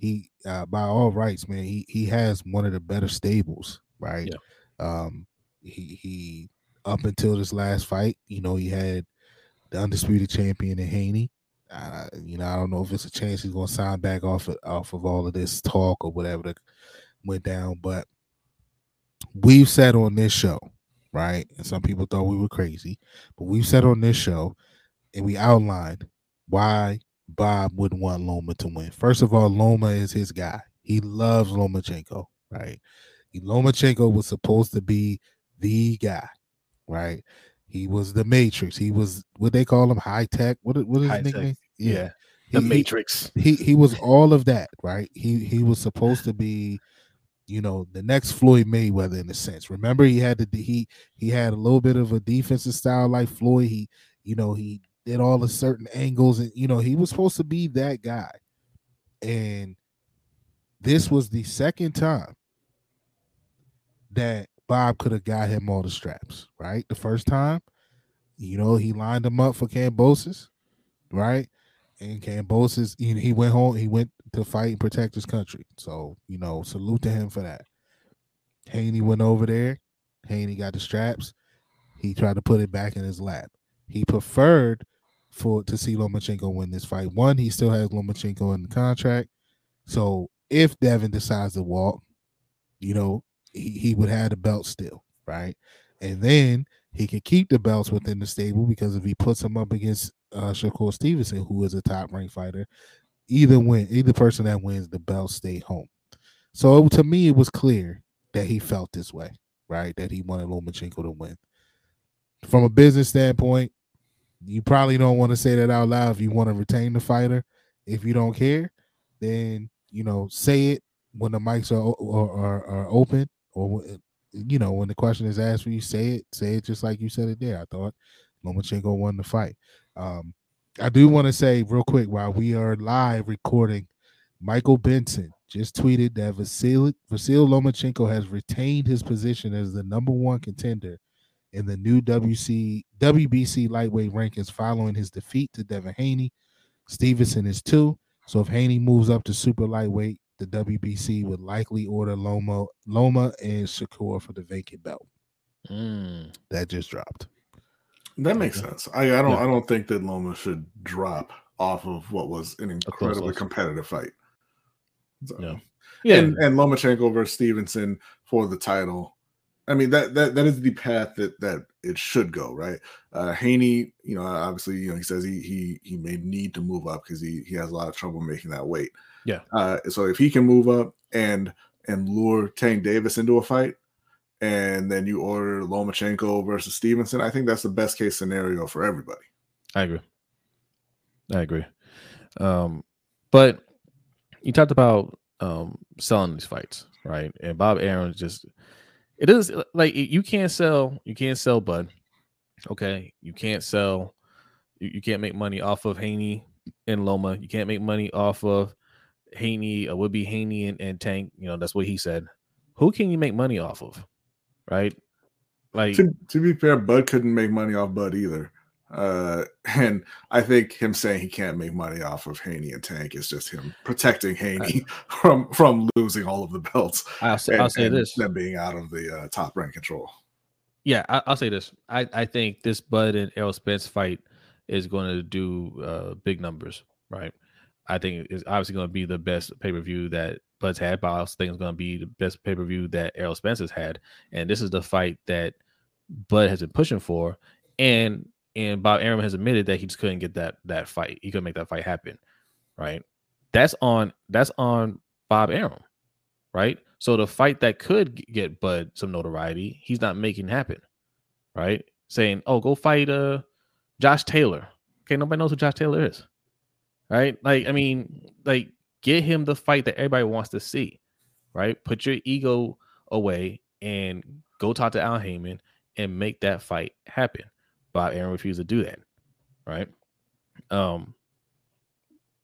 [SPEAKER 1] he uh, by all rights, man, he he has one of the better stables, right? Um, he he up until this last fight, you know, he had the undisputed champion in Haney. uh, you know, I don't know if it's a chance he's going to sign back off of, off of all of this talk or whatever that went down. But we've said on this show, right? And some people thought we were crazy, but we've said on this show, and we outlined why Bob wouldn't want Loma to win. First of all, Loma is his guy. He loves Lomachenko, right? Lomachenko was supposed to be the guy, right? He was the Matrix. He was what they call him, high tech. What what is his nickname?
[SPEAKER 2] Yeah. The
[SPEAKER 1] He- he-
[SPEAKER 2] Matrix.
[SPEAKER 1] he he was all of that, right? He he was supposed to be, you know, the next Floyd Mayweather in a sense. Remember, he had the he he had a little bit of a defensive style like Floyd. He, you know, he did all the certain angles, and you know, he was supposed to be that guy. And this was the second time that Bob could have got him all the straps, right? The first time, you know, he lined him up for Kambosos, right? And Kambosos, he, he went home, he went to fight and protect his country. So, you know, salute to him for that. Haney went over there. Haney got the straps. He tried to put it back in his lap. He preferred for to see Lomachenko win this fight. One, he still has Lomachenko in the contract. So if Devin decides to walk, you know, he, he would have the belt still, right? And then he can keep the belts within the stable because if he puts him up against uh, Shakur Stevenson, who is a top ranked fighter, either win, either person that wins the belt stay home. So to me, it was clear that he felt this way, right? That he wanted Lomachenko to win. From a business standpoint, you probably don't want to say that out loud if you want to retain the fighter. If you don't care, then you know say it when the mics are are, are, are open, or you know when the question is asked for you, say it. Say it just like you said it there. I thought Lomachenko won the fight. Um, I do want to say real quick while we are live recording, Michael Benson just tweeted that Vasyl Vasyl Lomachenko has retained his position as the number one contender in the new WC WBC lightweight rankings following his defeat to Devin Haney. Stevenson is two. So if Haney moves up to super lightweight, the WBC would likely order Loma Loma and Shakur for the vacant belt.
[SPEAKER 2] Mm.
[SPEAKER 1] That just dropped.
[SPEAKER 4] That makes sense. I, I don't
[SPEAKER 2] Yeah.
[SPEAKER 4] I don't think that Loma should drop off of what was an incredibly competitive fight. So-
[SPEAKER 2] Yeah. Yeah.
[SPEAKER 4] And and Lomachenko versus Stevenson for the title. I mean that that that is the path that that it should go, right? Uh Haney, you know, obviously, you know, he says he he he may need to move up because he he has a lot of trouble making that weight.
[SPEAKER 2] Yeah.
[SPEAKER 4] Uh so if he can move up and and lure Tank Davis into a fight, and then you order Lomachenko versus Stevenson, I think that's the best case scenario for everybody.
[SPEAKER 2] I agree. I agree. Um, but you talked about um selling these fights, right? And Bob Arum just it is like you can't sell you can't sell Bud. Okay. You can't sell you, you can't make money off of Haney and Loma. You can't make money off of Haney, uh, would be Haney and, and Tank. You know, that's what he said. Who can you make money off of? Right? Like
[SPEAKER 4] To, to be fair, Bud couldn't make money off Bud either. Uh, and I think him saying he can't make money off of Haney and Tank is just him protecting Haney from from losing all of the belts.
[SPEAKER 2] I'll say,
[SPEAKER 4] and,
[SPEAKER 2] I'll say this.
[SPEAKER 4] them being out of the uh, top rank control.
[SPEAKER 2] Yeah, I, I'll say this. I, I think this Bud and Errol Spence fight is going to do uh, big numbers, right? I think it's obviously going to be the best pay per view that Bud's had, but I also think it's going to be the best pay per view that Errol Spence has had. And this is the fight that Bud has been pushing for, and and Bob Arum has admitted that he just couldn't get that that fight. He couldn't make that fight happen, right? That's on that's on Bob Arum, right? So the fight that could get Bud some notoriety, he's not making happen, right? Saying, "Oh, go fight uh Josh Taylor." Okay, nobody knows who Josh Taylor is, right? Like, I mean, like get him the fight that everybody wants to see, right? Put your ego away and go talk to Al Haymon and make that fight happen. Bob Arum refused to do that, right? Um,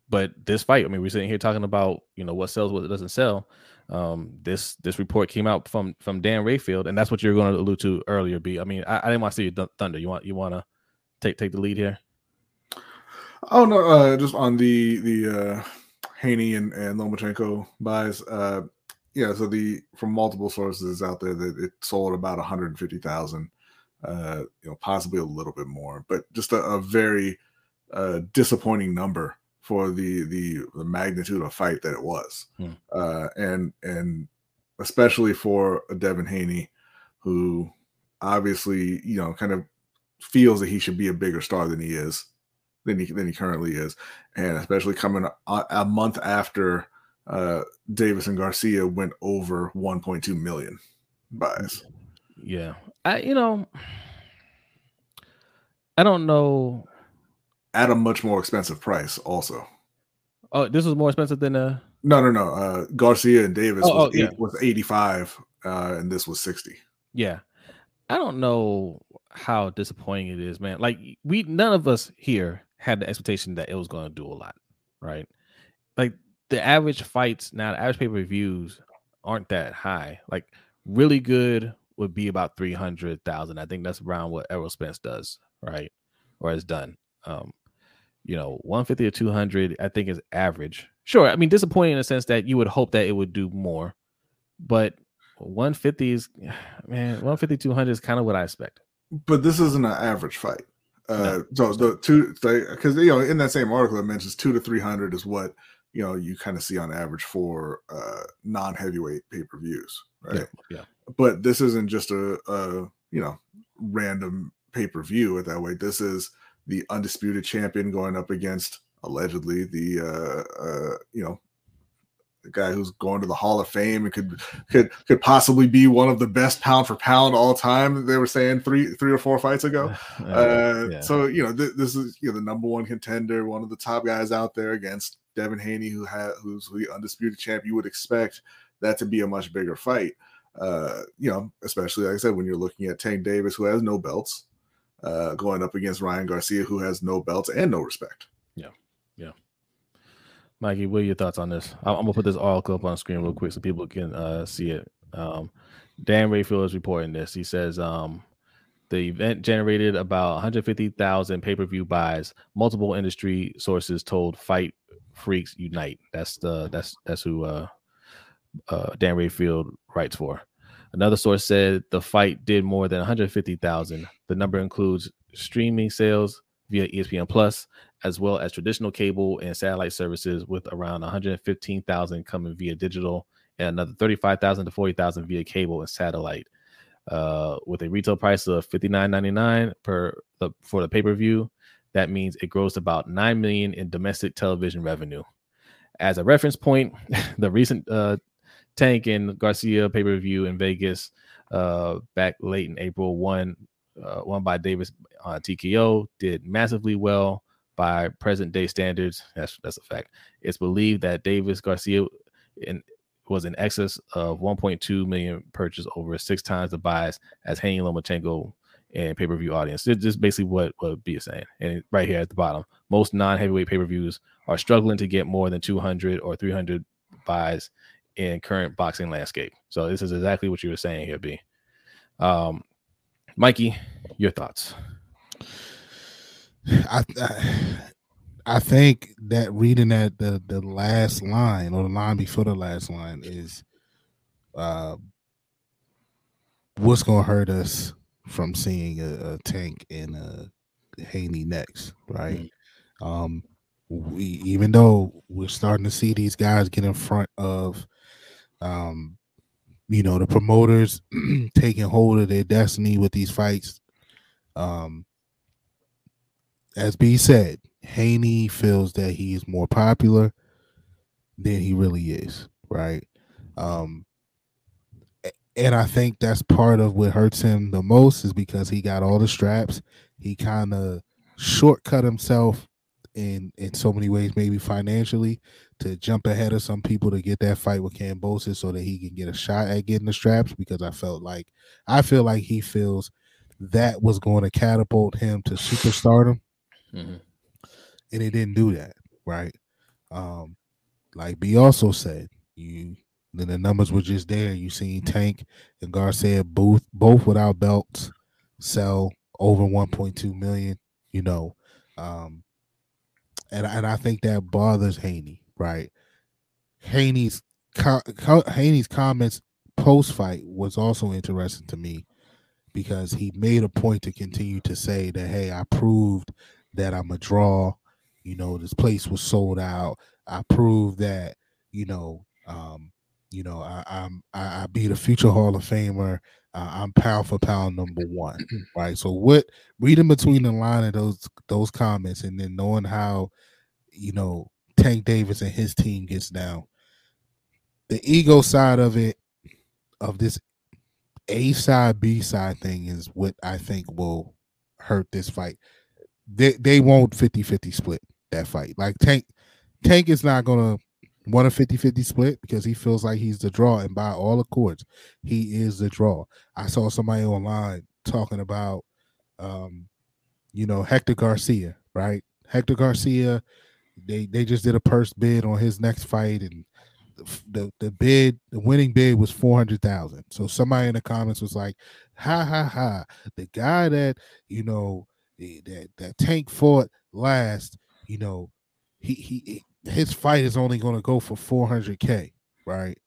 [SPEAKER 2] but this fight, I mean, we're sitting here talking about you know what sells, what doesn't sell. Um, this this report came out from from Dan Rafael, and that's what you're going to allude to earlier. B. I mean, I, I didn't want to see you th- thunder. You want you want to take take the lead here?
[SPEAKER 4] Oh no, uh, just on the the uh, Haney and, and Lomachenko buys. Uh, yeah, so the from multiple sources out there that it sold about 150,000, uh, you know, possibly a little bit more, but just a, a very uh, disappointing number for the the the magnitude of fight that it was,
[SPEAKER 2] Hmm.
[SPEAKER 4] uh, and and especially for a Devin Haney, who obviously you know kind of feels that he should be a bigger star than he is, than he than he currently is, and especially coming a, a month after uh, Davis and Garcia went over 1.2 million buys.
[SPEAKER 2] Yeah. I you know I don't know.
[SPEAKER 4] At a much more expensive price, also.
[SPEAKER 2] Oh, this was more expensive than uh
[SPEAKER 4] No, no, no. Uh, Garcia and Davis
[SPEAKER 2] Oh,
[SPEAKER 4] was,
[SPEAKER 2] oh, yeah.
[SPEAKER 4] eight, was 85, uh, and this was 60.
[SPEAKER 2] yeah. I don't know how disappointing it is, man. Like we none of us here had the expectation that it was going to do a lot, right? Like the average fights now, the average pay per views aren't that high. Like really good would be about three hundred thousand. I think that's around what Errol Spence does, right? Or has done. Um, you know, one fifty or two hundred, I think is average. Sure, I mean disappointing in the sense that you would hope that it would do more, but 150 is man 150 200 is kind of what i expect
[SPEAKER 4] But this isn't an average fight. Uh, so the two, because you know, in that same article, it mentions two to 300 is what you know you kind of see on average for uh, non heavyweight pay per views, right?
[SPEAKER 2] yeah
[SPEAKER 4] but this isn't just a, a you know random pay per view at that way. This is the undisputed champion going up against allegedly the uh, uh, you know the guy who's going to the Hall of Fame and could could could possibly be one of the best pound for pound all time. They were saying three three or four fights ago. Uh,
[SPEAKER 2] yeah.
[SPEAKER 4] So you know th- this is you know the number one contender, one of the top guys out there against Devin Haney, who had who's the undisputed champ. You would expect that to be a much bigger fight. Uh, you know, especially like I said, when you're looking at Tank Davis, who has no belts, uh, going up against Ryan Garcia, who has no belts and no respect. Yeah, yeah.
[SPEAKER 2] Mikey, what are your thoughts on this? I'm, I'm gonna put this all up on screen real quick so people can uh, see it. Um, Dan Rafael is reporting this. He says um, the event generated about 150,000 pay-per-view buys. Multiple industry sources told Fight Freaks Unite. That's the that's that's who uh, uh, Dan Rafael writes for. Another source said the fight did more than 150,000. The number includes streaming sales via ESPN Plus, as well as traditional cable and satellite services, with around 115,000 coming via digital and another 35,000 to 40,000 via cable and satellite. Uh, with a retail price of 59.99 per the for the pay per view, that means it grossed about nine million in domestic television revenue. As a reference point, the recent uh, Tank and Garcia pay per view in Vegas uh, back late in April, one uh, won by Davis on TKO, did massively well by present day standards. That's that's a fact. It's believed that Davis Garcia in, was in excess of 1.2 million purchase over six times the buys as Haney Lomachenko and pay per view audience. It's just basically what what B is saying. And right here at the bottom, most non heavyweight pay per views are struggling to get more than 200 or 300 buys in current boxing landscape. So this is exactly what you were saying here, B. Um, Mikey, your thoughts?
[SPEAKER 1] I, I I think that reading that the the last line or the line before the last line is uh what's gonna hurt us from seeing a, a tank in a Haney next, right? Um we even though we're starting to see these guys get in front of um you know the promoters taking hold of their destiny with these fights um as B said, Haney feels that he is more popular than he really is, right? Um, and I think that's part of what hurts him the most is because he got all the straps. He kind of shortcut himself in in so many ways, maybe financially, to jump ahead of some people to get that fight with Kambosos so that he can get a shot at getting the straps. Because I felt like I feel like he feels that was going to catapult him to superstardom
[SPEAKER 2] Mhm.
[SPEAKER 1] and it didn't do that, right? Um, like B also said, you then the numbers were just there. You seen Tank and Garcia both both without belts sell over 1.2 million, you know. Um and and I think that bothers Haney, right? Haney's Haney's comments post fight was also interesting to me because he made a point to continue to say that hey, I proved that I'm a draw. You know, this place was sold out. I proved that, you know, um, you know, I, I'm I, I beat a future Hall of Famer. Uh, I'm pound for pound number one, right? So what reading between the line of those those comments and then knowing how, you know, Tank Davis and his team gets down, the ego side of it, of this A side B side thing is what I think will hurt this fight. They they won't 50-50 split that fight. Like Tank Tank is not gonna want a 50-50 split because he feels like he's the draw. And by all accords, he is the draw. I saw somebody online talking about um, you know, Hector Garcia, right? Hector Garcia, they they just did a purse bid on his next fight and the the, the bid the winning bid was 400,000. So somebody in the comments was like, "Ha ha ha, the guy that, you know, eh, that that Tank fought last, you know, he he his fight is only going to go for 400k, right?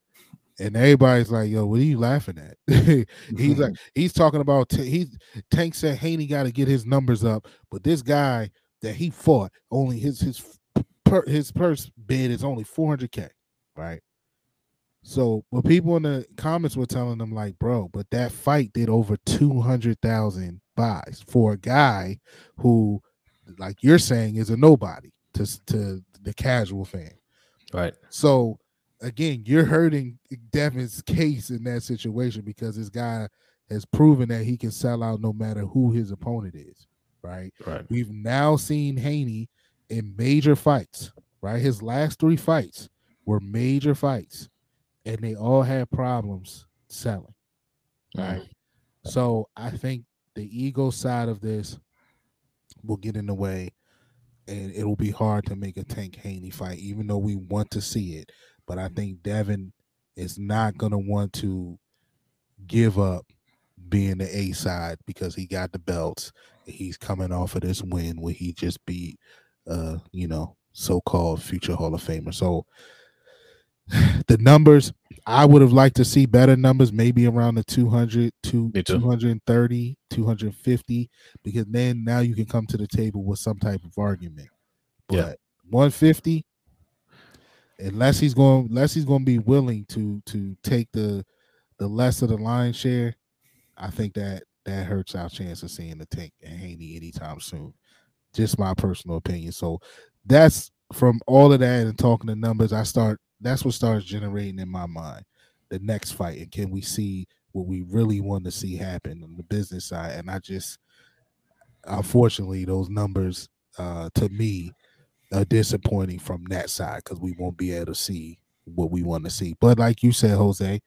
[SPEAKER 1] And everybody's like, "Yo, what are you laughing at?" he's like, he's talking about t- he's Tank said Haney got to get his numbers up, but this guy that he fought only his his per, his purse bid is only 400k, right? So, but people in the comments were telling them like, "Bro, but that fight did over 200,000 buys for a guy who, like you're saying, is a nobody to to the casual fan."
[SPEAKER 2] Right.
[SPEAKER 1] So again, you're hurting Devin's case in that situation because this guy has proven that he can sell out no matter who his opponent is, right?
[SPEAKER 2] Right.
[SPEAKER 1] We've now seen Haney in major fights, right? His last three fights were major fights, and they all had problems selling, mm-hmm. right? So I think the ego side of this will get in the way, and it'll be hard to make a Tank Haney fight, even though we want to see it. But I think Devin is not going to want to give up being the A side because he got the belts. He's coming off of this win where he just beat, uh, you know, so-called future Hall of Famer. So the numbers, I would have liked to see better numbers, maybe around the 200 to
[SPEAKER 2] Me
[SPEAKER 1] 230, 250, because then now you can come to the table with some type of argument. But
[SPEAKER 2] Yeah.
[SPEAKER 1] 150, unless he's going, unless he's going to be willing to to take the the less of the line share, I think that that hurts our chance of seeing the tank and Haney anytime soon. Just my personal opinion. So that's from all of that and talking the numbers. I start. That's what starts generating in my mind the next fight, and can we see what we really want to see happen on the business side? And I just, unfortunately, those numbers uh, to me are disappointing from that side because we won't be able to see what we want to see. But like you said, Jose,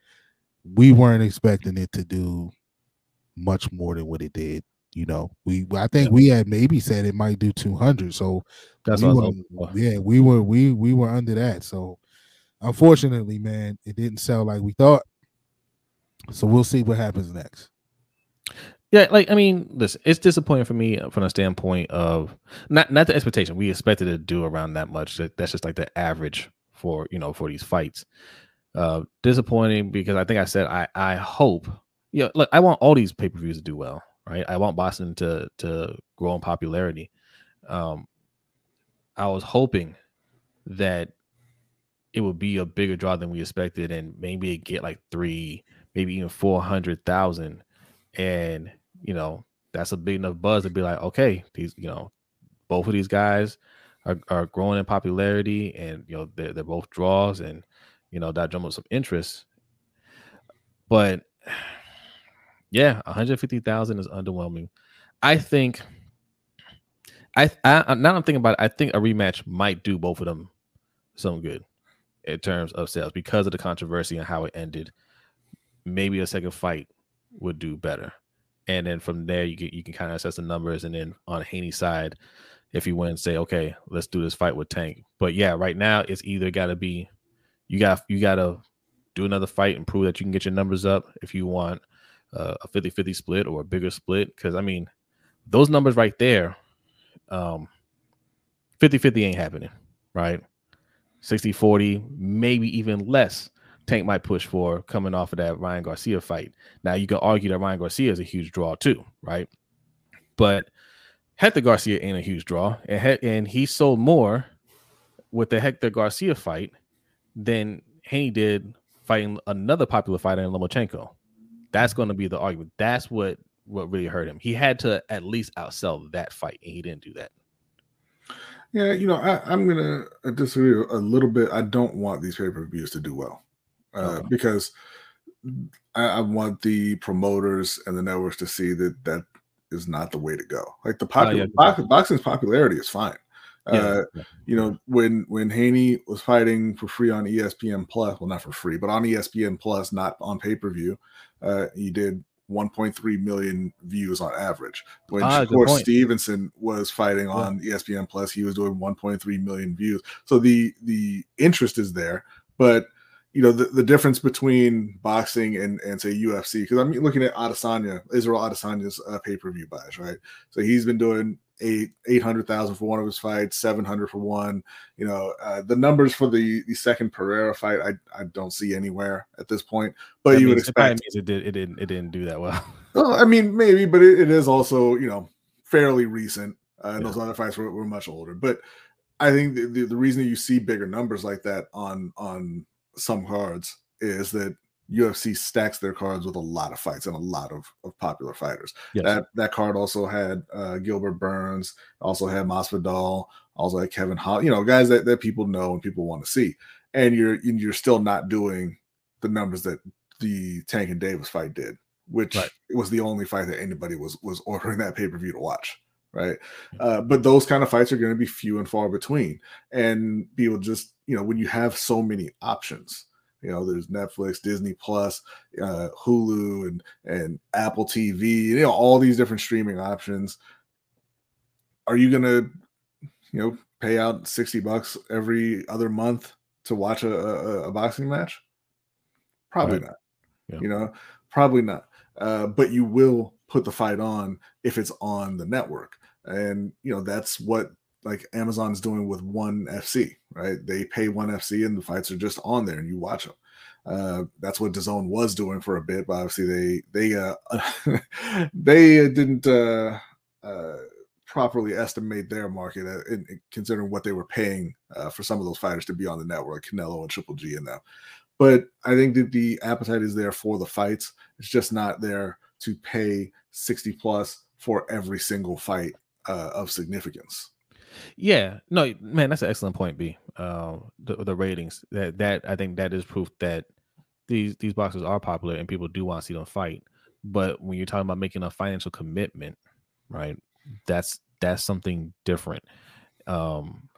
[SPEAKER 1] we weren't expecting it to do much more than what it did. You know, we I think we had maybe said it might do 200. So
[SPEAKER 2] That's
[SPEAKER 1] we were- yeah, we were we we were under that. So unfortunately, man, it didn't sell like we thought. So we'll see what happens next.
[SPEAKER 2] Yeah, like I mean, listen, it's disappointing for me from a standpoint of not not the expectation. We expected it to do around that much. That's just like the average for you know for these fights. Uh disappointing because I think I said I I hope yeah, look, I want all these pay-per-views to do well, right? I want Boston to to grow in popularity. Um I was hoping that it would be a bigger draw than we expected and maybe it get like three, maybe even four hundred thousand. And you know that's a big enough buzz to be like okay these you know both of these guys are, are growing in popularity and you know they're, they're both draws and you know that drum up some interest. But yeah 150000 is underwhelming. I think I, I now i'm thinking about it i think a rematch might do both of them some good in terms of sales because of the controversy and how it ended maybe a second fight would do better. And then from there, you can you can kind of assess the numbers. And then on Haney's side, if you win, say, okay, let's do this fight with Tank. But yeah, right now it's either got to be you got you got to do another fight and prove that you can get your numbers up if you want uh, a 50-50 split or a bigger split. Because I mean, those numbers right there, um, 50-50 ain't happening, right? 60-40, maybe even less. Tank might push for coming off of that Ryan Garcia fight. Now you can argue that Ryan Garcia is a huge draw too, right? But Hector Garcia ain't a huge draw, and he- and he sold more with the Hector Garcia fight than Haney did fighting another popular fighter in Lomachenko. That's going to be the argument. That's what what really hurt him. He had to at least outsell that fight, and he didn't do that.
[SPEAKER 4] Yeah, you know, I, I'm gonna uh, disagree a little bit. I don't want these pay per views to do well uh,
[SPEAKER 2] Okay.
[SPEAKER 4] because I, I want the promoters and the networks to see that that is not the way to go. Like the popular
[SPEAKER 2] Oh, yeah.
[SPEAKER 4] box, boxing's popularity is fine. Uh,
[SPEAKER 2] Yeah.
[SPEAKER 4] you know, when when Haney was fighting for free on ESPN Plus, well, not for free, but on ESPN Plus, not on pay per view, uh, he did 1.3 million views on average. When
[SPEAKER 2] Ah,
[SPEAKER 4] Shakur. Stevenson was fighting on E ESPN Plus, he was doing 1.3 million views. So the the interest is there, but you know the, the difference between boxing and and say UFC because I'm looking at Adesanya, Israel Adesanya's uh, pay per view buys, right? So he's been doing eight eight hundred thousand for one of his fights, seven hundred for one. You know uh, the numbers for the the second Pereira fight, I I don't see anywhere at this point. But
[SPEAKER 2] That
[SPEAKER 4] you would
[SPEAKER 2] means- it
[SPEAKER 4] expect,
[SPEAKER 2] means it did it didn't it didn't do that well.
[SPEAKER 4] well, I mean maybe, but it, it is also you know fairly recent, uh, and
[SPEAKER 2] Yeah.
[SPEAKER 4] those other fights were, were much older. But I think the, the, the reason you see bigger numbers like that on on some cards is that UFC stacks their cards with a lot of fights and a lot of, of popular fighters.
[SPEAKER 2] Yes.
[SPEAKER 4] That that card also had uh, Gilbert Burns, also had Masvidal, also had Kevin Hall, you know, guys that, that people know and people want to see. And you're and you're still not doing the numbers that the Tank and Davis fight did, which
[SPEAKER 2] Right.
[SPEAKER 4] was the only fight that anybody was was ordering that pay per view to watch, right? Uh, but those kind of fights are going to be few and far between, and people just you know when you have so many options, you know, there's Netflix, Disney Plus, uh, Hulu, and and Apple TV, you know, all these different streaming options. Are you gonna, you know, pay out sixty bucks every other month to watch a, a, a boxing match? Probably
[SPEAKER 2] Right.
[SPEAKER 4] not.
[SPEAKER 2] Yeah.
[SPEAKER 4] You know, probably not. Uh, but you will put the fight on if it's on the network, and you know that's what like Amazon's doing with One FC, right? They pay One FC, and the fights are just on there, and you watch them. Uh, that's what DAZN was doing for a bit, but obviously they they uh, they didn't uh, uh, properly estimate their market uh, in, in considering what they were paying uh, for some of those fighters to be on the network, Canelo and Triple G and them. But I think that the appetite is there for the fights. It's just not there to pay sixty plus for every single fight uh, of significance.
[SPEAKER 2] Yeah, no, man, that's an excellent point. B, um, the the ratings that that I think that is proof that these these boxers are popular and people do want to see them fight. But when you're talking about making a financial commitment, right? That's that's something different. Um,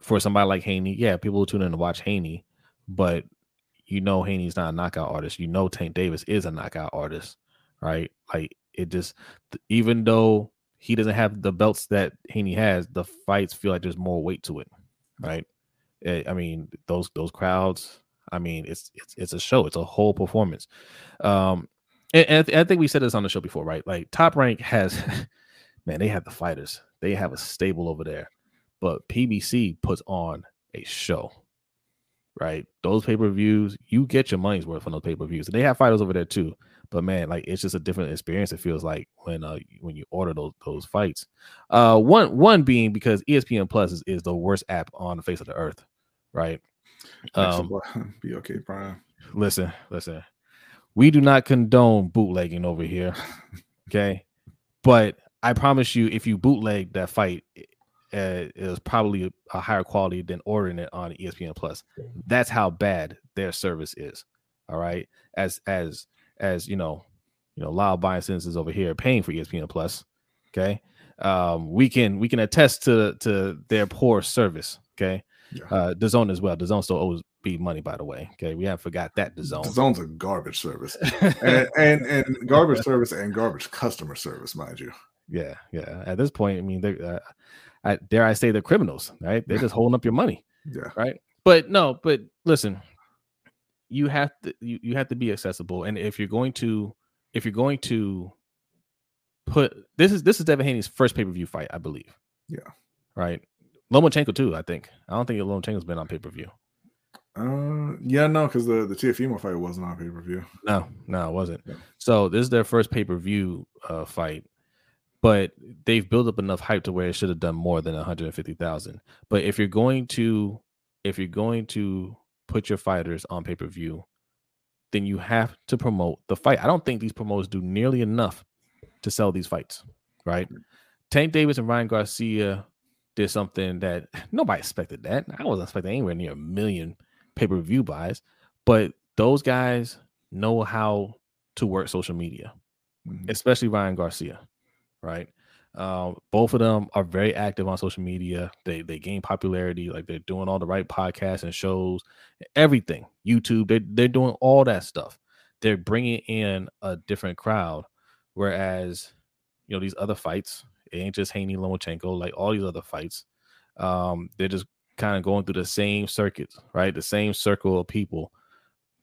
[SPEAKER 2] for somebody like Haney, yeah, people will tune in to watch Haney, but you know Haney's not a knockout artist. You know Tank Davis is a knockout artist, right? Like it just even though he doesn't have the belts that Haney has, the fights feel like there's more weight to it, right? Eh, I mean, those those crowds. I mean, it's it's it's a show. It's a whole performance. Um, and, and I, th- I think we said this on the show before, right? Like Top Rank has, man, they have the fighters. They have a stable over there, but PBC puts on a show, right? Those pay per views, you get your money's worth on those pay per views. And they have fighters over there too. But man, like it's just a different experience. It feels like when uh when you order those those fights. Uh, one one being because ESPN Plus is, is the worst app on the face of the earth, right? Um,
[SPEAKER 4] be okay, Brian.
[SPEAKER 2] listen, listen. We do not condone bootlegging over here. Okay. But I promise you, if you bootleg that fight, uh, it was probably a higher quality than ordering it on ESPN Plus. That's how bad their service is. All right. As as as you know, you know, loud buying senses over here paying for ESPN Plus. Okay. Um, we can we can attest to to their poor service. Okay.
[SPEAKER 4] Yeah.
[SPEAKER 2] Uh DAZN as well. DAZN still owes B money, by the way. Okay. We haven't forgot that the DAZN.
[SPEAKER 4] zone's a garbage service, and, and and garbage service and garbage customer service, mind you.
[SPEAKER 2] Yeah, yeah. At this point, I mean, they, uh, I dare I say they're criminals, right? They're just holding up your money,
[SPEAKER 4] Yeah,
[SPEAKER 2] right? But no, but listen, you have to you, you have to be accessible, and if you're going to if you're going to put this is this is Devin Haney's first pay per view fight, I believe.
[SPEAKER 4] Yeah.
[SPEAKER 2] Right. Lomachenko too. I think. I don't think Lomachenko's been on pay per view.
[SPEAKER 4] uh, yeah, no, because the the Teofimo fight wasn't on pay per view.
[SPEAKER 2] No, no, it wasn't.
[SPEAKER 4] Yeah.
[SPEAKER 2] So this is their first pay per view uh, fight, but they've built up enough hype to where it should have done more than 150,000. But if you're going to if you're going to put your fighters on pay-per-view, then you have to promote the fight. I don't think these promoters do nearly enough to sell these fights, right? Tank Davis and Ryan Garcia did something that nobody expected that. I wasn't expecting anywhere near a million pay-per-view buys, but those guys know how to work social media,
[SPEAKER 4] Mhm.
[SPEAKER 2] especially Ryan Garcia, right? Um, both of them are very active on social media. They they gain popularity, like they're doing all the right podcasts and shows, everything. YouTube, they they're doing all that stuff. They're bringing in a different crowd, whereas you know these other fights, it ain't just Haney Lomachenko, like all these other fights. Um, they're just kind of going through the same circuits, right? The same circle of people.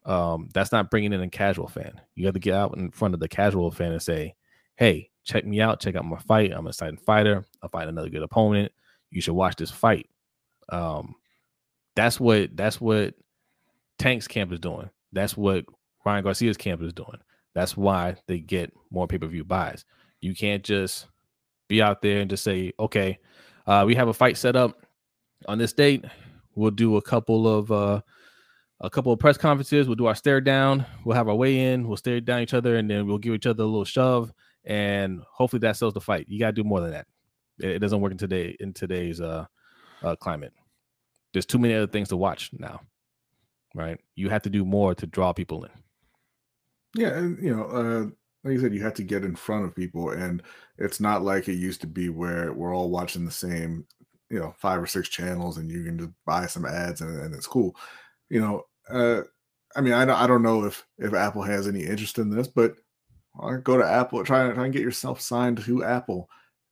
[SPEAKER 2] Um, that's not bringing in a casual fan. You have to get out in front of the casual fan and say, "Hey, check me out. Check out my fight. I'm a exciting fighter. I fight another good opponent. You should watch this fight." Um, that's what that's what Tank's camp is doing. That's what Ryan Garcia's camp is doing. That's why they get more pay per view buys. You can't just be out there and just say, "Okay, uh, we have a fight set up on this date. We'll do a couple of uh, a couple of press conferences. We'll do our stare down. We'll have our weigh in. We'll stare down each other, and then we'll give each other a little shove, and hopefully that sells the fight. You got to do more than that. It, it doesn't work in today in today's uh, uh, climate. There's too many other things to watch now, right? You have to do more to draw people in.
[SPEAKER 4] Yeah, and you know, uh, like you said, you have to get in front of people, and it's not like it used to be where we're all watching the same, you know, five or six channels, and you can just buy some ads and, and it's cool. You know, uh, I mean, I don't, I don't know if if Apple has any interest in this, but uh, go to Apple, try try and get yourself signed to Apple,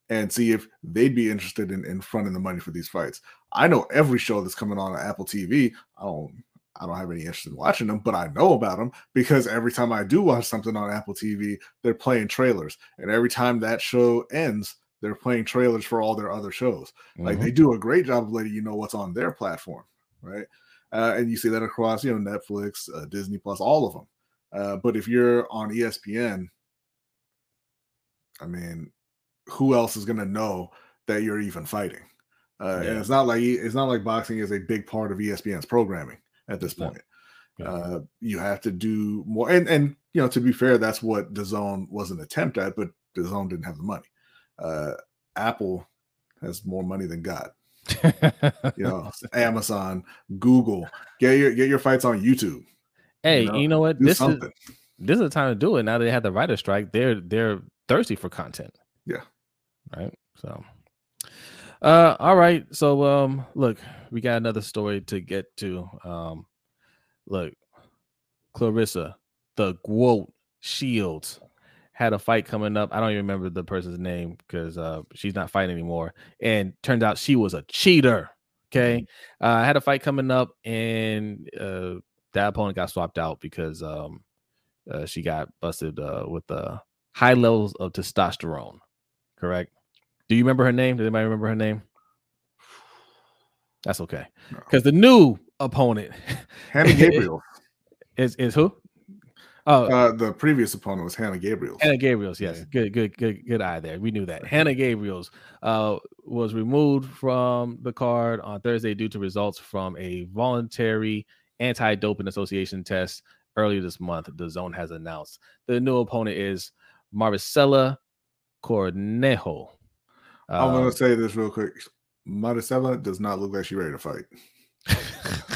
[SPEAKER 4] and see if they'd be interested in in fronting the money for these fights. I know every show that's coming on Apple TV. I don't. I don't have any interest in watching them, but I know about them because every time I do watch something on Apple TV, they're playing trailers. And every time that show ends, they're playing trailers for all their other shows. Like
[SPEAKER 2] Mhm.
[SPEAKER 4] they do a great job of letting you know what's on their platform, right? Uh, and you see that across, you know, Netflix, uh, Disney Plus, all of them. Uh, but if you're on ESPN, I mean, who else is going to know that you're even fighting? Uh,
[SPEAKER 2] Yeah.
[SPEAKER 4] And it's not like it's not like boxing is a big part of ESPN's programming at this point.
[SPEAKER 2] Yeah.
[SPEAKER 4] Uh, you have to do more, and and you know, to be fair, that's what DAZN was an attempt at, but DAZN didn't have the money. Uh, Apple has more money than God. You know, Amazon, Google, get your get your fights on YouTube.
[SPEAKER 2] Hey,
[SPEAKER 4] know,
[SPEAKER 2] you know what? This is this is the time to do it. Now that they had the writer strike, they're they're thirsty for content.
[SPEAKER 4] Yeah.
[SPEAKER 2] Right. So uh all right. So um look, we got another story to get to. Um look, Claressa, the quote Shields had a fight coming up. I don't even remember the person's name because uh she's not fighting anymore. And turns out she was a cheater. Okay. Uh had a fight coming up and uh that opponent got swapped out because um uh, she got busted uh, with uh, high levels of testosterone. Correct? Do you remember her name? Does anybody remember her name? That's okay.
[SPEAKER 4] No.
[SPEAKER 2] Because the new opponent
[SPEAKER 4] Hannah Gabriel.
[SPEAKER 2] is is who? Oh,
[SPEAKER 4] uh, the previous opponent was Hannah Gabriel.
[SPEAKER 2] Hannah Gabriel's, yes.
[SPEAKER 4] Yeah.
[SPEAKER 2] Good, good, good, good eye there. We knew that. Hannah Gabriel's uh, was removed from the card on Thursday due to results from a voluntary anti-doping association test earlier this month. DAZN has announced the new opponent is Maricela Cornejo.
[SPEAKER 4] I'm gonna say this real quick. Maricela does not look like she's ready to fight.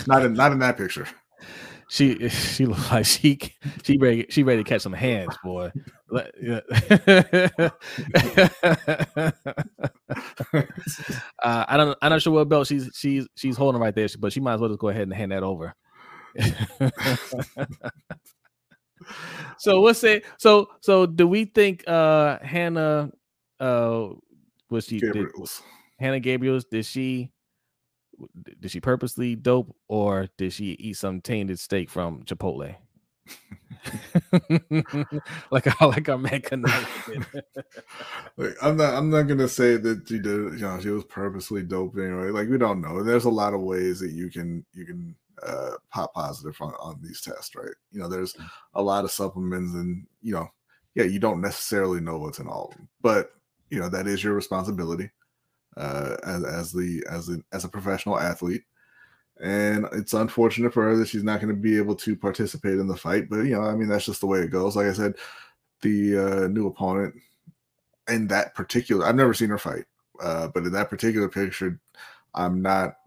[SPEAKER 4] Not in not in that picture.
[SPEAKER 2] she she looks like she she ready she ready to catch some hands, boy. Uh, I don't I'm not sure what belt she's she's she's holding right there, but she might as well just go ahead and hand that over. So let's say So so do we think uh Hannah uh was she did, Hannah Gabriel's did she did she purposely dope or did she eat some tainted steak from Chipotle? like our like Canelo did.
[SPEAKER 4] Like, I'm not. I'm not gonna say that she did. You know, she was purposely doping. Right? Like we don't know. There's a lot of ways that you can you can uh, pop positive on, on these tests, right? You know, there's a lot of supplements, and you know, yeah, you don't necessarily know what's in all of them. But you know that is your responsibility uh, as as the as a as a professional athlete. And it's unfortunate for her that she's not going to be able to participate in the fight. But you know, I mean, that's just the way it goes. Like I said, the uh, new opponent in that particular, I've never seen her fight, uh, but in that particular picture, I'm not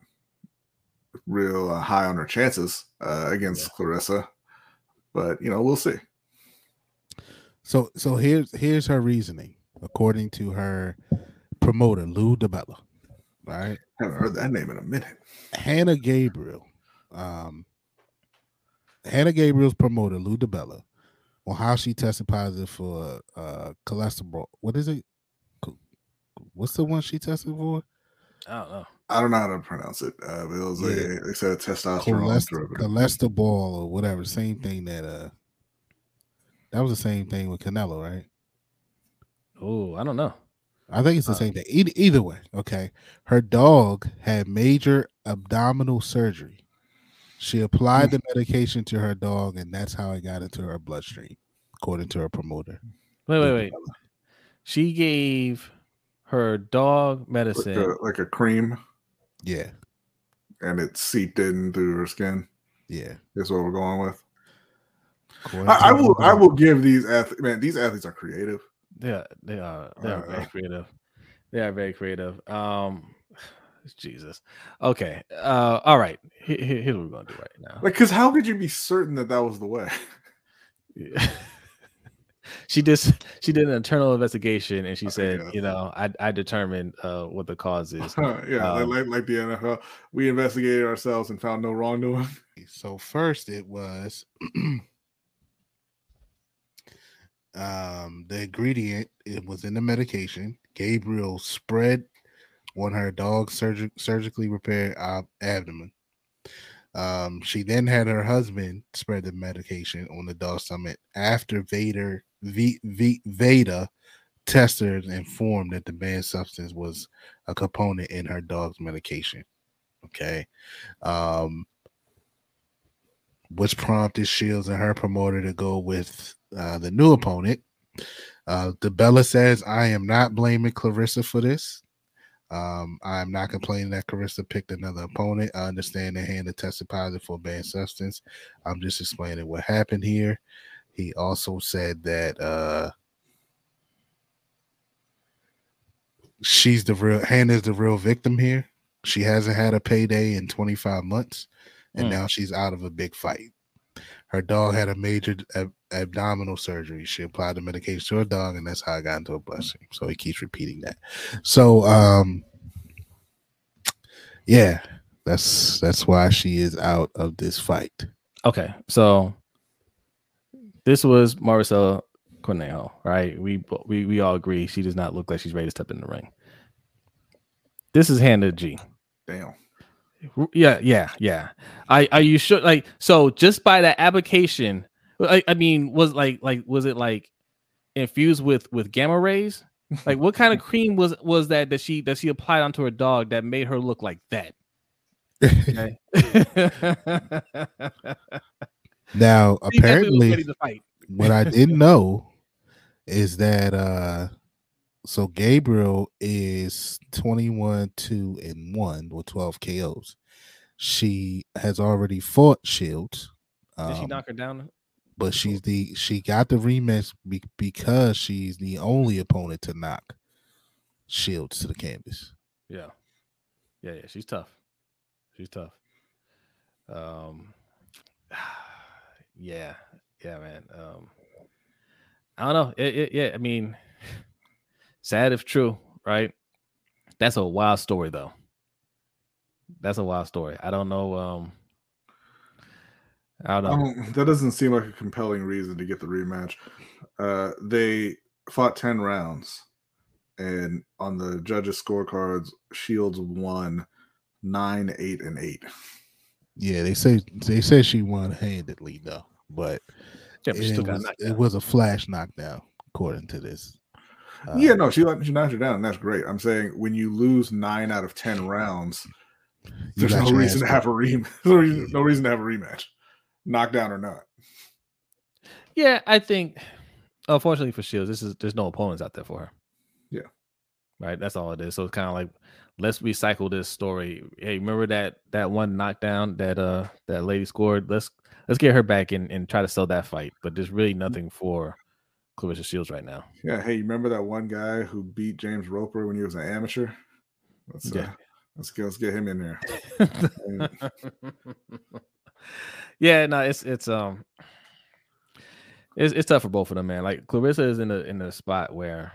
[SPEAKER 4] real uh, high on her chances uh, against Claressa. But you know, we'll see.
[SPEAKER 1] So so here's here's her reasoning, according to her promoter, Lou DiBella. Right?
[SPEAKER 4] I Haven't heard that name in a minute.
[SPEAKER 1] Hannah Gabriel. Um Hannah Gabriel's promoter, Lou DiBella, on how she tested positive for uh cholesterol. What is it? What's the one she tested for?
[SPEAKER 2] I don't know.
[SPEAKER 4] I don't know how to pronounce it, uh, but it was
[SPEAKER 1] Yeah.
[SPEAKER 4] a they said a testosterone
[SPEAKER 1] Cholest-
[SPEAKER 4] derivative.
[SPEAKER 1] cholesterol or whatever. Same thing that uh that was the same thing with Canelo, right?
[SPEAKER 2] Oh, I don't know.
[SPEAKER 1] I think it's the
[SPEAKER 2] Uh,
[SPEAKER 1] same thing. Either, either way, okay. Her dog had major abdominal surgery. She applied the medication to her dog, and that's how it got into her bloodstream, according to her promoter.
[SPEAKER 2] Wait, wait, wait. She gave her dog
[SPEAKER 4] like,
[SPEAKER 2] medicine.
[SPEAKER 4] a, like a cream,
[SPEAKER 1] Yeah,
[SPEAKER 4] and it seeped in through her skin.
[SPEAKER 1] yeah.
[SPEAKER 4] That's what we're going with. I, I will. I will give these athletes. Man, these athletes are creative.
[SPEAKER 2] Yeah, they are. They are very
[SPEAKER 4] Uh,
[SPEAKER 2] creative. They are very creative. Um, Jesus. Okay. Uh, all right. Here, here- here's what we're gonna do right now.
[SPEAKER 4] Like, because how could you be certain that that was the way?
[SPEAKER 2] Yeah. she just she did an internal investigation and she said,
[SPEAKER 4] guess.
[SPEAKER 2] you know, I I determined uh what the cause is.
[SPEAKER 4] yeah,
[SPEAKER 2] Um,
[SPEAKER 4] like, like the NFL, we investigated ourselves and found no wrongdoing.
[SPEAKER 1] So first, it was um the ingredient. It was in the medication. Gabriel spread on her dog's surgi- surgically repaired ab- abdomen. Um, she then had her husband spread the medication on the dog's stomach after VADA v, v, VADA tested and informed that the banned substance was a component in her dog's medication. Okay. Um, which prompted Shields and her promoter to go with uh, the new opponent. Uh, DiBella says, I am not blaming Claressa for this. Um, I'm not complaining that Claressa picked another opponent. I understand that Hannah tested positive for banned substance. I'm just explaining what happened here. He also said that uh, she's the real Hannah's the real victim here. She hasn't had a payday in 25 months, and
[SPEAKER 2] Mm.
[SPEAKER 1] now she's out of a big fight. Her dog had a major ab- abdominal surgery. She applied the medication to her dog, and that's how I got into a bloodstream. So he keeps repeating that. So, um, yeah, that's that's why she is out of this fight.
[SPEAKER 2] Okay, so this was Marcela Cornejo, right? We we we all agree she does not look like she's ready to step in the ring. This is Hannah G.
[SPEAKER 4] Damn.
[SPEAKER 2] Yeah, yeah, yeah. I are you sure? Like, so just by that application, I, I mean, was like like was it like infused with with gamma rays? Like, what kind of cream was was that that she that she applied onto her dog that made her look like that? Okay.
[SPEAKER 1] now,
[SPEAKER 2] was
[SPEAKER 1] apparently,
[SPEAKER 2] ready to fight.
[SPEAKER 1] what I didn't know is that uh so Gabriel is 21 2 and 1 with 12 KOs. She has already fought Shields.
[SPEAKER 2] Did she
[SPEAKER 1] um,
[SPEAKER 2] knock her down?
[SPEAKER 1] but she's the she got the rematch be, because she's the only opponent to knock Shields to the canvas.
[SPEAKER 2] Yeah. Yeah, yeah, she's tough. She's tough. Um yeah, yeah, man. Um I don't know. It, it, yeah, I mean sad if true, right? That's a wild story though. That's a wild story. I don't know um I don't know.
[SPEAKER 4] Um, that doesn't seem like a compelling reason to get the rematch. Uh, they fought 10 rounds, and on the judges' scorecards, Shields won 9, 8, and 8.
[SPEAKER 1] Yeah, they say they say she won handedly though, but
[SPEAKER 2] yeah, but
[SPEAKER 1] it,
[SPEAKER 2] still
[SPEAKER 1] was,
[SPEAKER 2] knocked
[SPEAKER 1] it was a flash knockdown according to this. Uh,
[SPEAKER 4] yeah, no, she, she knocked her down, and that's great. I'm saying when you lose 9 out of 10 rounds, there's no reason to have a rematch. no, reason, no reason to have a rematch, knockdown or not.
[SPEAKER 2] Yeah, I think unfortunately for Shields, this is there's no opponents out there for her.
[SPEAKER 4] Yeah.
[SPEAKER 2] right? That's all it is. So it's kind of like let's recycle this story. Hey, remember that that one knockdown that uh that lady scored? Let's let's get her back and, and try to sell that fight. But there's really nothing for Claressa Shields right now.
[SPEAKER 4] Yeah. Hey, you remember that one guy who beat James Roper when he was an amateur? Let's uh,
[SPEAKER 2] Yeah.
[SPEAKER 4] let's get let's get him in there.
[SPEAKER 2] yeah, no, it's it's um it's it's tough for both of them, man. Like Claressa is in a in a spot where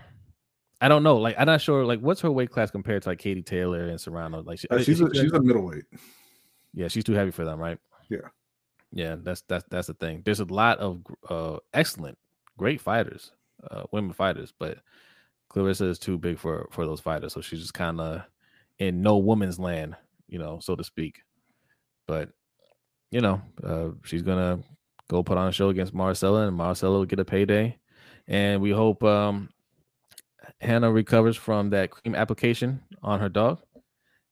[SPEAKER 2] I don't know. Like I'm not sure. Like what's her weight class compared to like Katie Taylor and Serrano? Like she,
[SPEAKER 4] Uh, she's
[SPEAKER 2] she
[SPEAKER 4] a she's a middleweight.
[SPEAKER 2] yeah, she's too heavy for them, right?
[SPEAKER 4] Yeah.
[SPEAKER 2] Yeah, that's that's that's the thing. There's a lot of uh excellent, great fighters, uh women fighters, but Claressa is too big for for those fighters. So she's just kind of in no woman's land, you know, so to speak. But you know, uh she's gonna go put on a show against Maricela, and Maricela will get a payday. And we hope um Hanna recovers from that cream application on her dog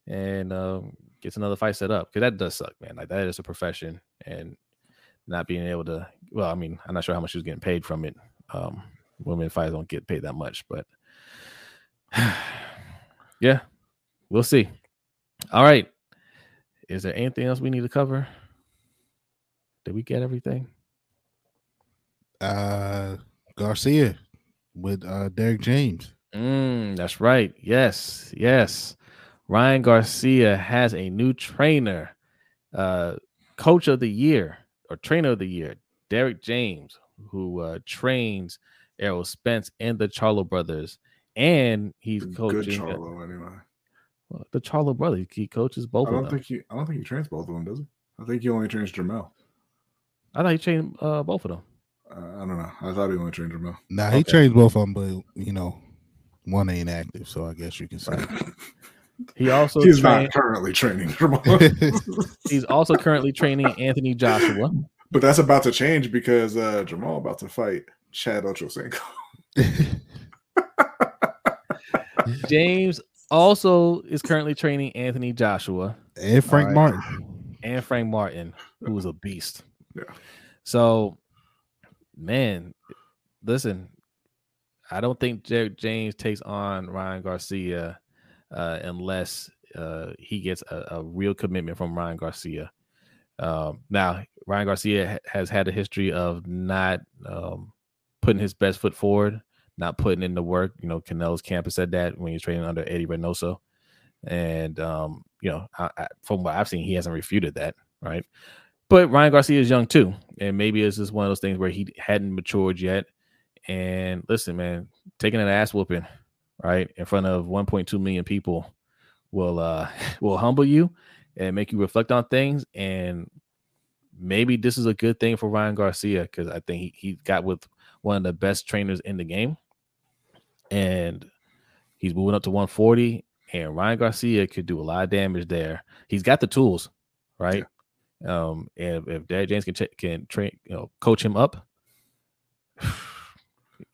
[SPEAKER 2] and uh, gets another fight set up because that does suck, man. Like that is a profession, and not being able to. Well, I mean, I'm not sure how much she was getting paid from it. Um, women fighters don't get paid that much, but yeah, we'll see. All right, is there anything else we need to cover? Did we get everything?
[SPEAKER 1] Uh, Garcia with uh Derrick James.
[SPEAKER 2] Mm, that's right. Yes, yes. Ryan Garcia has a new trainer, uh, coach of the year or trainer of the year, Derrick James, who uh, trains Errol Spence and the Charlo brothers, and he's
[SPEAKER 4] Good
[SPEAKER 2] coaching uh,
[SPEAKER 4] Charlo anyway.
[SPEAKER 2] well, the Charlo brothers. He coaches both
[SPEAKER 4] I
[SPEAKER 2] of
[SPEAKER 4] don't
[SPEAKER 2] them.
[SPEAKER 4] think he I don't think he trains both of them, does he? I think he only trains Jermell.
[SPEAKER 2] I thought he trained uh, both of them.
[SPEAKER 4] I don't know. I thought he only trained Jermell.
[SPEAKER 1] Now he
[SPEAKER 2] Okay.
[SPEAKER 1] trains both of them, but you know, one ain't active, so I guess you can say.
[SPEAKER 2] He also
[SPEAKER 4] He's
[SPEAKER 2] trained,
[SPEAKER 4] not currently training
[SPEAKER 2] he's also currently training Anthony Joshua.
[SPEAKER 4] but that's about to change because uh Jermall about to fight Chad Ochocinco.
[SPEAKER 2] James also is currently training Anthony Joshua.
[SPEAKER 1] and Frank
[SPEAKER 4] All right.
[SPEAKER 1] Martin.
[SPEAKER 2] and Frank Martin, who is a beast.
[SPEAKER 4] Yeah.
[SPEAKER 2] So, man, listen, I don't think Derrick James takes on Ryan Garcia uh, unless uh, he gets a, a real commitment from Ryan Garcia. Um, now, Ryan Garcia ha- has had a history of not um, putting his best foot forward, not putting in the work. You know, Canelo's campus said that when he's training under Eddie Reynoso. And, um, you know, I, I, from what I've seen, he hasn't refuted that, right? But Ryan Garcia is young too. And maybe it's just one of those things where he hadn't matured yet. And listen, man, taking an ass whooping, right, in front of 1.2 million people will uh will humble you and make you reflect on things. And maybe this is a good thing for Ryan Garcia because I think he, he got with one of the best trainers in the game. And he's moving up to 140. And Ryan Garcia could do a lot of damage there. He's got the tools, right? Um, and if, if Derrick James can ch- can train, you know, coach him up, you,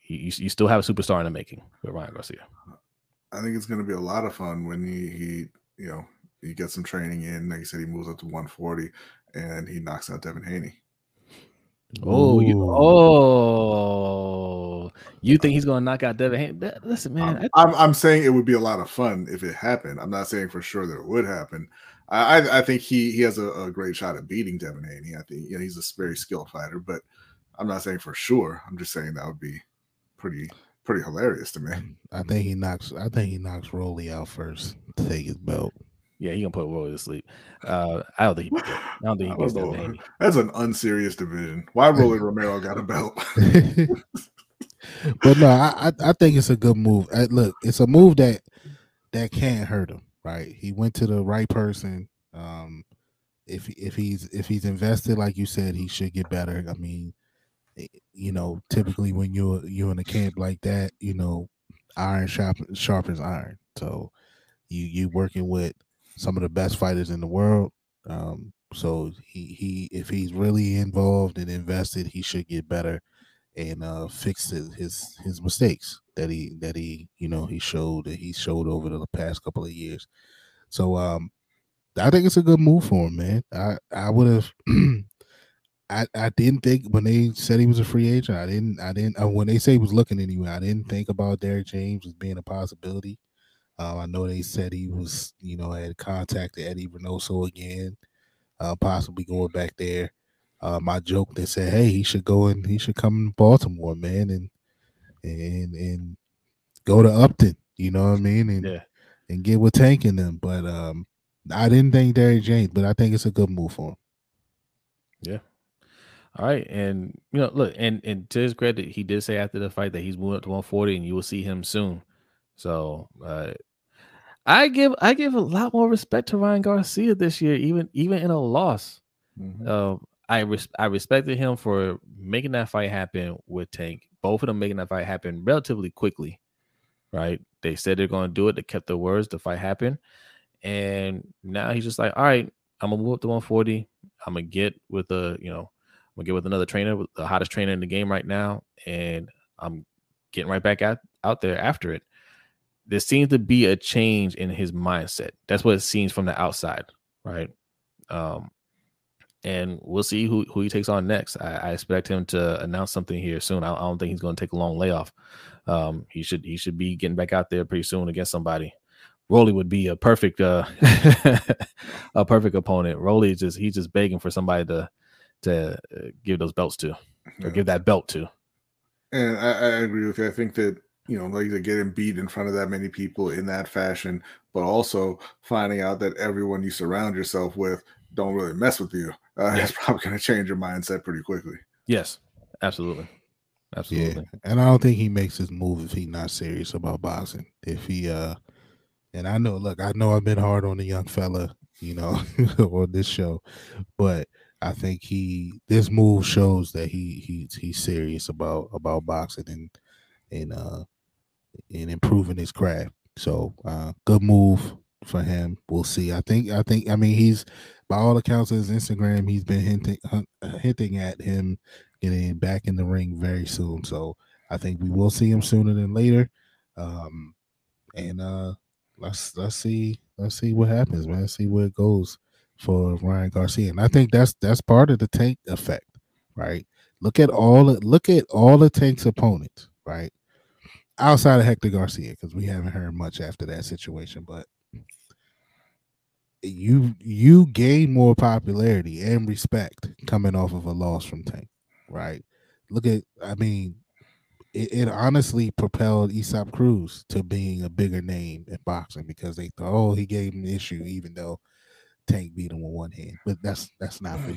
[SPEAKER 2] you you still have a superstar in the making with Ryan Garcia.
[SPEAKER 4] I think it's going to be a lot of fun when he, he, you know, he gets some training in. Like you said, he moves up to 140 and he knocks out Devin Haney.
[SPEAKER 2] Oh, you, oh, you think he's gonna knock out Devin? Haney? Listen, man, I-
[SPEAKER 4] I'm, I'm saying it would be a lot of fun if it happened. I'm not saying for sure that it would happen. I, I, I think he, he has a, a great shot at beating Devin Haney. I think you know, he's a very skilled fighter, but I'm not saying for sure. I'm just saying that would be pretty pretty hilarious to me.
[SPEAKER 1] I think he knocks. I think he knocks Rolly out first to take his belt.
[SPEAKER 2] yeah, he gonna put Roy to sleep. Uh, I don't think he. I don't think he beats
[SPEAKER 4] don't
[SPEAKER 2] Devin. Haney.
[SPEAKER 4] That's an unserious division. Why Rolly Romero got a belt?
[SPEAKER 1] but no, I, I I think it's a good move. Uh, look, it's a move that that can't hurt him. Right, he went to the right person. Um, if if he's if he's invested, like you said, he should get better. I mean, eh, you know, typically when you're you're in a camp like that, you know, iron sharp sharpens iron. So you you working with some of the best fighters in the world. Um, so he he if he's really involved and invested, he should get better and uh fix his, his his mistakes that he that he you know he showed that he showed over the past couple of years. So um I think it's a good move for him, man. I I would have I I didn't think when they said he was a free agent, I didn't I didn't uh, when they say he was looking anyway, I didn't think about Derrick James as being a possibility. Um, I know they said he was, you know, had contacted Eddie Reynoso again, uh, possibly going back there. Um, I joked and said, "Hey, he should go and he should come to Baltimore, man, and and and go to Upton. You know what I mean? And
[SPEAKER 2] Yeah.
[SPEAKER 1] and get with Tank in them." But um, I didn't think Derrick James, but I think it's a good move for him. Yeah.
[SPEAKER 2] All right, and you know, look, and and to his credit, he did say after the fight that he's moving up to 140, and you will see him soon. So, uh, I give I give a lot more respect to Ryan Garcia this year, even even in a loss.
[SPEAKER 4] Mhm.
[SPEAKER 2] Uh, I res- I respected him for making that fight happen with Tank. Both of them making that fight happen relatively quickly, right? They said they're going to do it. They kept their words. The fight happened, and now he's just like, all right, I'm gonna move up to 140. I'm gonna get with a you know, I'm gonna get with another trainer, with the hottest trainer in the game right now, and I'm getting right back out out there after it. There seems to be a change in his mindset. That's what it seems from the outside, right? Um, and we'll see who, who he takes on next. I, I expect him to announce something here soon. I, I don't think he's going to take a long layoff. Um, he should he should be getting back out there pretty soon against somebody. Rolly would be a perfect uh a perfect opponent. Rolly is just he's just begging for somebody to to uh, give those belts to or
[SPEAKER 4] Yeah.
[SPEAKER 2] give that belt to.
[SPEAKER 4] And I, I agree with you. I think that you know, like getting beat in front of that many people in that fashion, but also finding out that everyone you surround yourself with don't really mess with you. Uh,
[SPEAKER 2] Yeah.
[SPEAKER 4] It's probably going to change your mindset pretty quickly.
[SPEAKER 2] Yes, absolutely,
[SPEAKER 1] Yeah,
[SPEAKER 2] absolutely.
[SPEAKER 1] and I don't think he makes his move if he's not serious about boxing. If he uh, and I know, look, I know I've been hard on the young fella, you know, on this show, but I think he this move shows that he he's he's serious about about boxing and and uh and improving his craft. So uh, good move for him. We'll see. I think I think I mean he's by all accounts of his Instagram, he's been hinting hinting at him getting back in the ring very soon. So I think we will see him sooner than later. Um, and uh, let's let's see let's see what happens, man. See where it goes for Ryan Garcia. And I think that's that's part of the tank effect, right? Look at all look at all the tank's opponents, right? Outside of Hector Garcia, because we haven't heard much after that situation, but you you gain more popularity and respect coming off of a loss from Tank, right? Look at, I mean, it, it honestly propelled Isaac Cruz to being a bigger name in boxing because they thought, oh, he gave him an issue, even though Tank beat him with one hand. But that's that's not for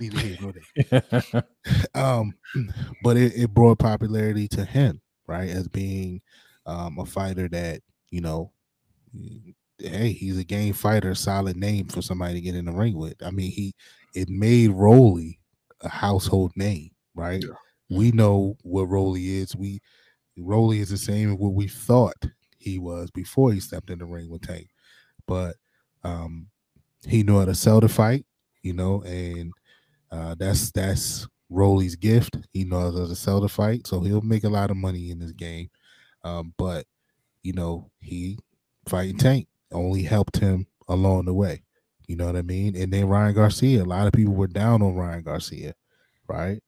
[SPEAKER 1] neither here nor there. Um, but it, it brought popularity to him, right, as being um, a fighter that you know hey, he's a game fighter, solid name for somebody to get in the ring with. I mean, he it made Rolly a household name, right?
[SPEAKER 4] Yeah.
[SPEAKER 1] We know what Rolly is. We Rolly is the same as what we thought he was before he stepped in the ring with Tank. But um he knew how to sell the fight, you know, and uh that's that's Rolly's gift. He knows how to sell the fight, so he'll make a lot of money in this game. Um, but you know, he fighting Tank only helped him along the way. You know what I mean? And then Ryan Garcia, a lot of people were down on Ryan Garcia, right?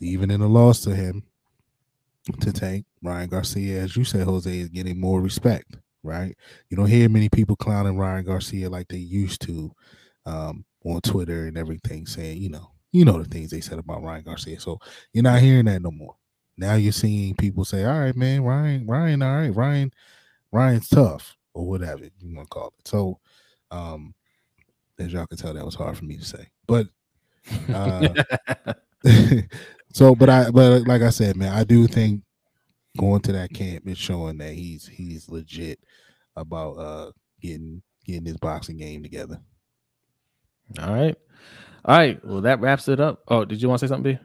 [SPEAKER 1] Even in the loss to him, to Tank, Ryan Garcia, as you said, Jose, is getting more respect, right? You don't hear many people clowning Ryan Garcia like they used to um, on Twitter and everything, saying, you know, you know the things they said about Ryan Garcia. So you're not hearing that no more. Now you're seeing people say, all right, man, Ryan, Ryan, all right, Ryan, Ryan's tough or whatever you want to call it. So, um, as y'all can tell, that was hard for me to say, but, uh, so, but I, but like I said, man, I do think going to that camp is showing that he's he's legit about uh getting getting his boxing game together.
[SPEAKER 2] All right. All right. Well, that wraps it up. Oh, did you want to say something, B?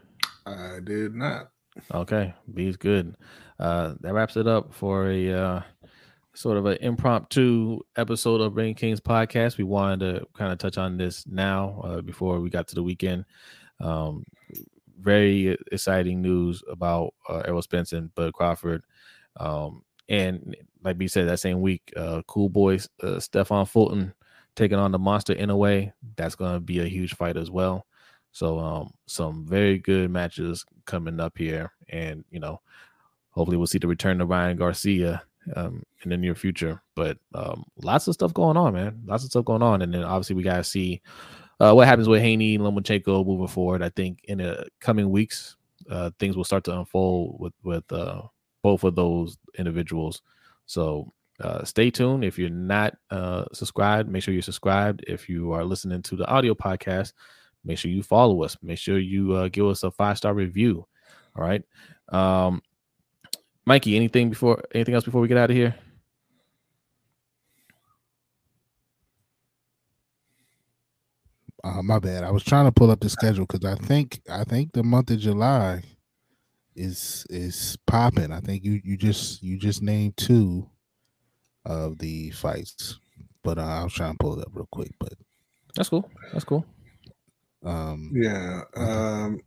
[SPEAKER 4] I did not.
[SPEAKER 2] Okay, B's good. Uh, that wraps it up for a uh, sort of an impromptu episode of Ring Kings podcast. We wanted to kind of touch on this now uh, before we got to the weekend. Um, very exciting news about uh, Errol Spence and Bud Crawford. Um, and like B said, that same week, uh, Cool Boys, uh, Stephen Fulton taking on the Monster Inoue. That's going to be a huge fight as well. So um some very good matches coming up here. And you know, hopefully we'll see the return of Ryan Garcia um, in the near future. But um, lots of stuff going on, man. Lots of stuff going on, and then obviously we gotta see uh, what happens with Haney and Lomachenko moving forward. I think in the coming weeks, uh, things will start to unfold with with uh, both of those individuals. So uh, stay tuned. If you're not uh, subscribed, make sure you're subscribed. If you are listening to the audio podcast, make sure you follow us. Make sure you uh, give us a five star review. All right. Um, Mikey, anything before anything else before we get out of here?
[SPEAKER 1] Uh, my bad. I was trying to pull up the schedule because I think I think the month of July is is popping. I think you you just you just named two of the fights, but uh, I was trying to pull it up real quick. But
[SPEAKER 2] That's cool. That's cool.
[SPEAKER 1] um,
[SPEAKER 4] Yeah. Um,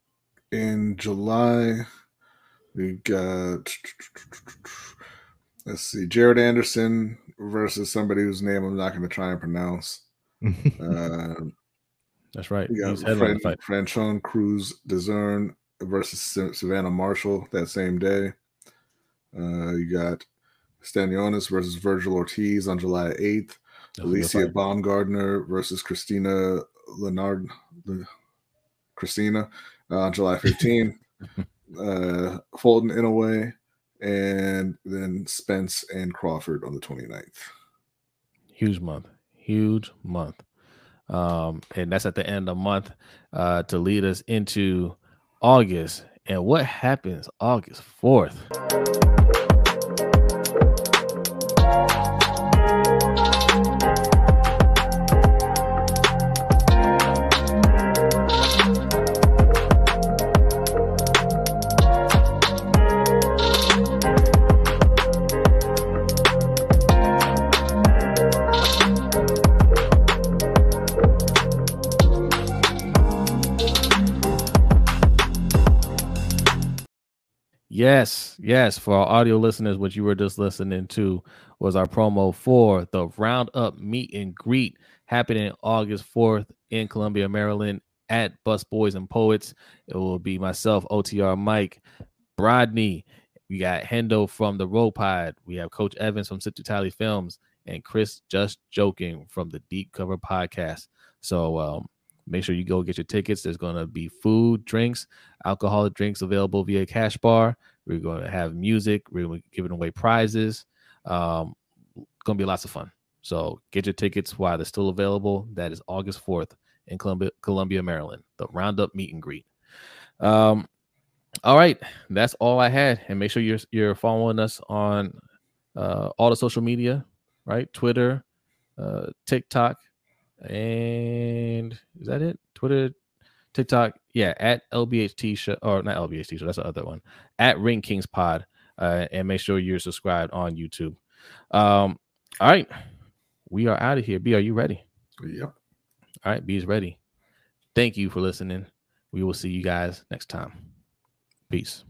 [SPEAKER 4] in July, we got let's see, Jared Anderson versus somebody whose name I'm not going to try and pronounce. Uh,
[SPEAKER 2] That's right.
[SPEAKER 4] we got Fran-. Franchon Crews-Dezurn versus Savannah Marshall that same day. Uh, you got Stanionis versus Vergil Ortiz on July 8th.
[SPEAKER 2] That's Alycia.
[SPEAKER 4] Baumgardner versus Christina Leonard, Le- Christina uh, on July 15th. Uh, Fulton Inoue, and then Spence and Crawford on the 29th.
[SPEAKER 2] huge month. Huge month. Um and that's at the end of the month uh to lead us into august. And what happens august 4th Yes, yes. For our audio listeners, what you were just listening to was our promo for the Roundup meet and greet happening August 4th in Columbia, Maryland at Busboys and Poets. It will be myself, OTR Mike, Brodny. We got Hendo from the Road Pod. We have Coach Evans from Sit to Tally Films and Chris Just Joking from the Deep Cover Podcast. So um, make sure you go get your tickets. There's going to be food, drinks, alcoholic drinks available via Cash Bar. We're going to have music. We're gonna be giving away prizes. Um, going to be lots of fun. So get your tickets while they're still available. That is August 4th in Columbia, Columbia, Maryland. The Roundup meet and greet. Um, all right, that's all I had. And make sure you're you're following us on uh, all the social media, right? Twitter, uh, TikTok, and is that it? Twitter, TikTok, yeah, at LBHT show or not LBHT show. That's the other one at Ring Kings Pod, uh, and make sure you're subscribed on YouTube. Um, all right, we are out of here. B, are you ready?
[SPEAKER 4] Yep.
[SPEAKER 2] All right, B is ready. Thank you for listening. We will see you guys next time. Peace.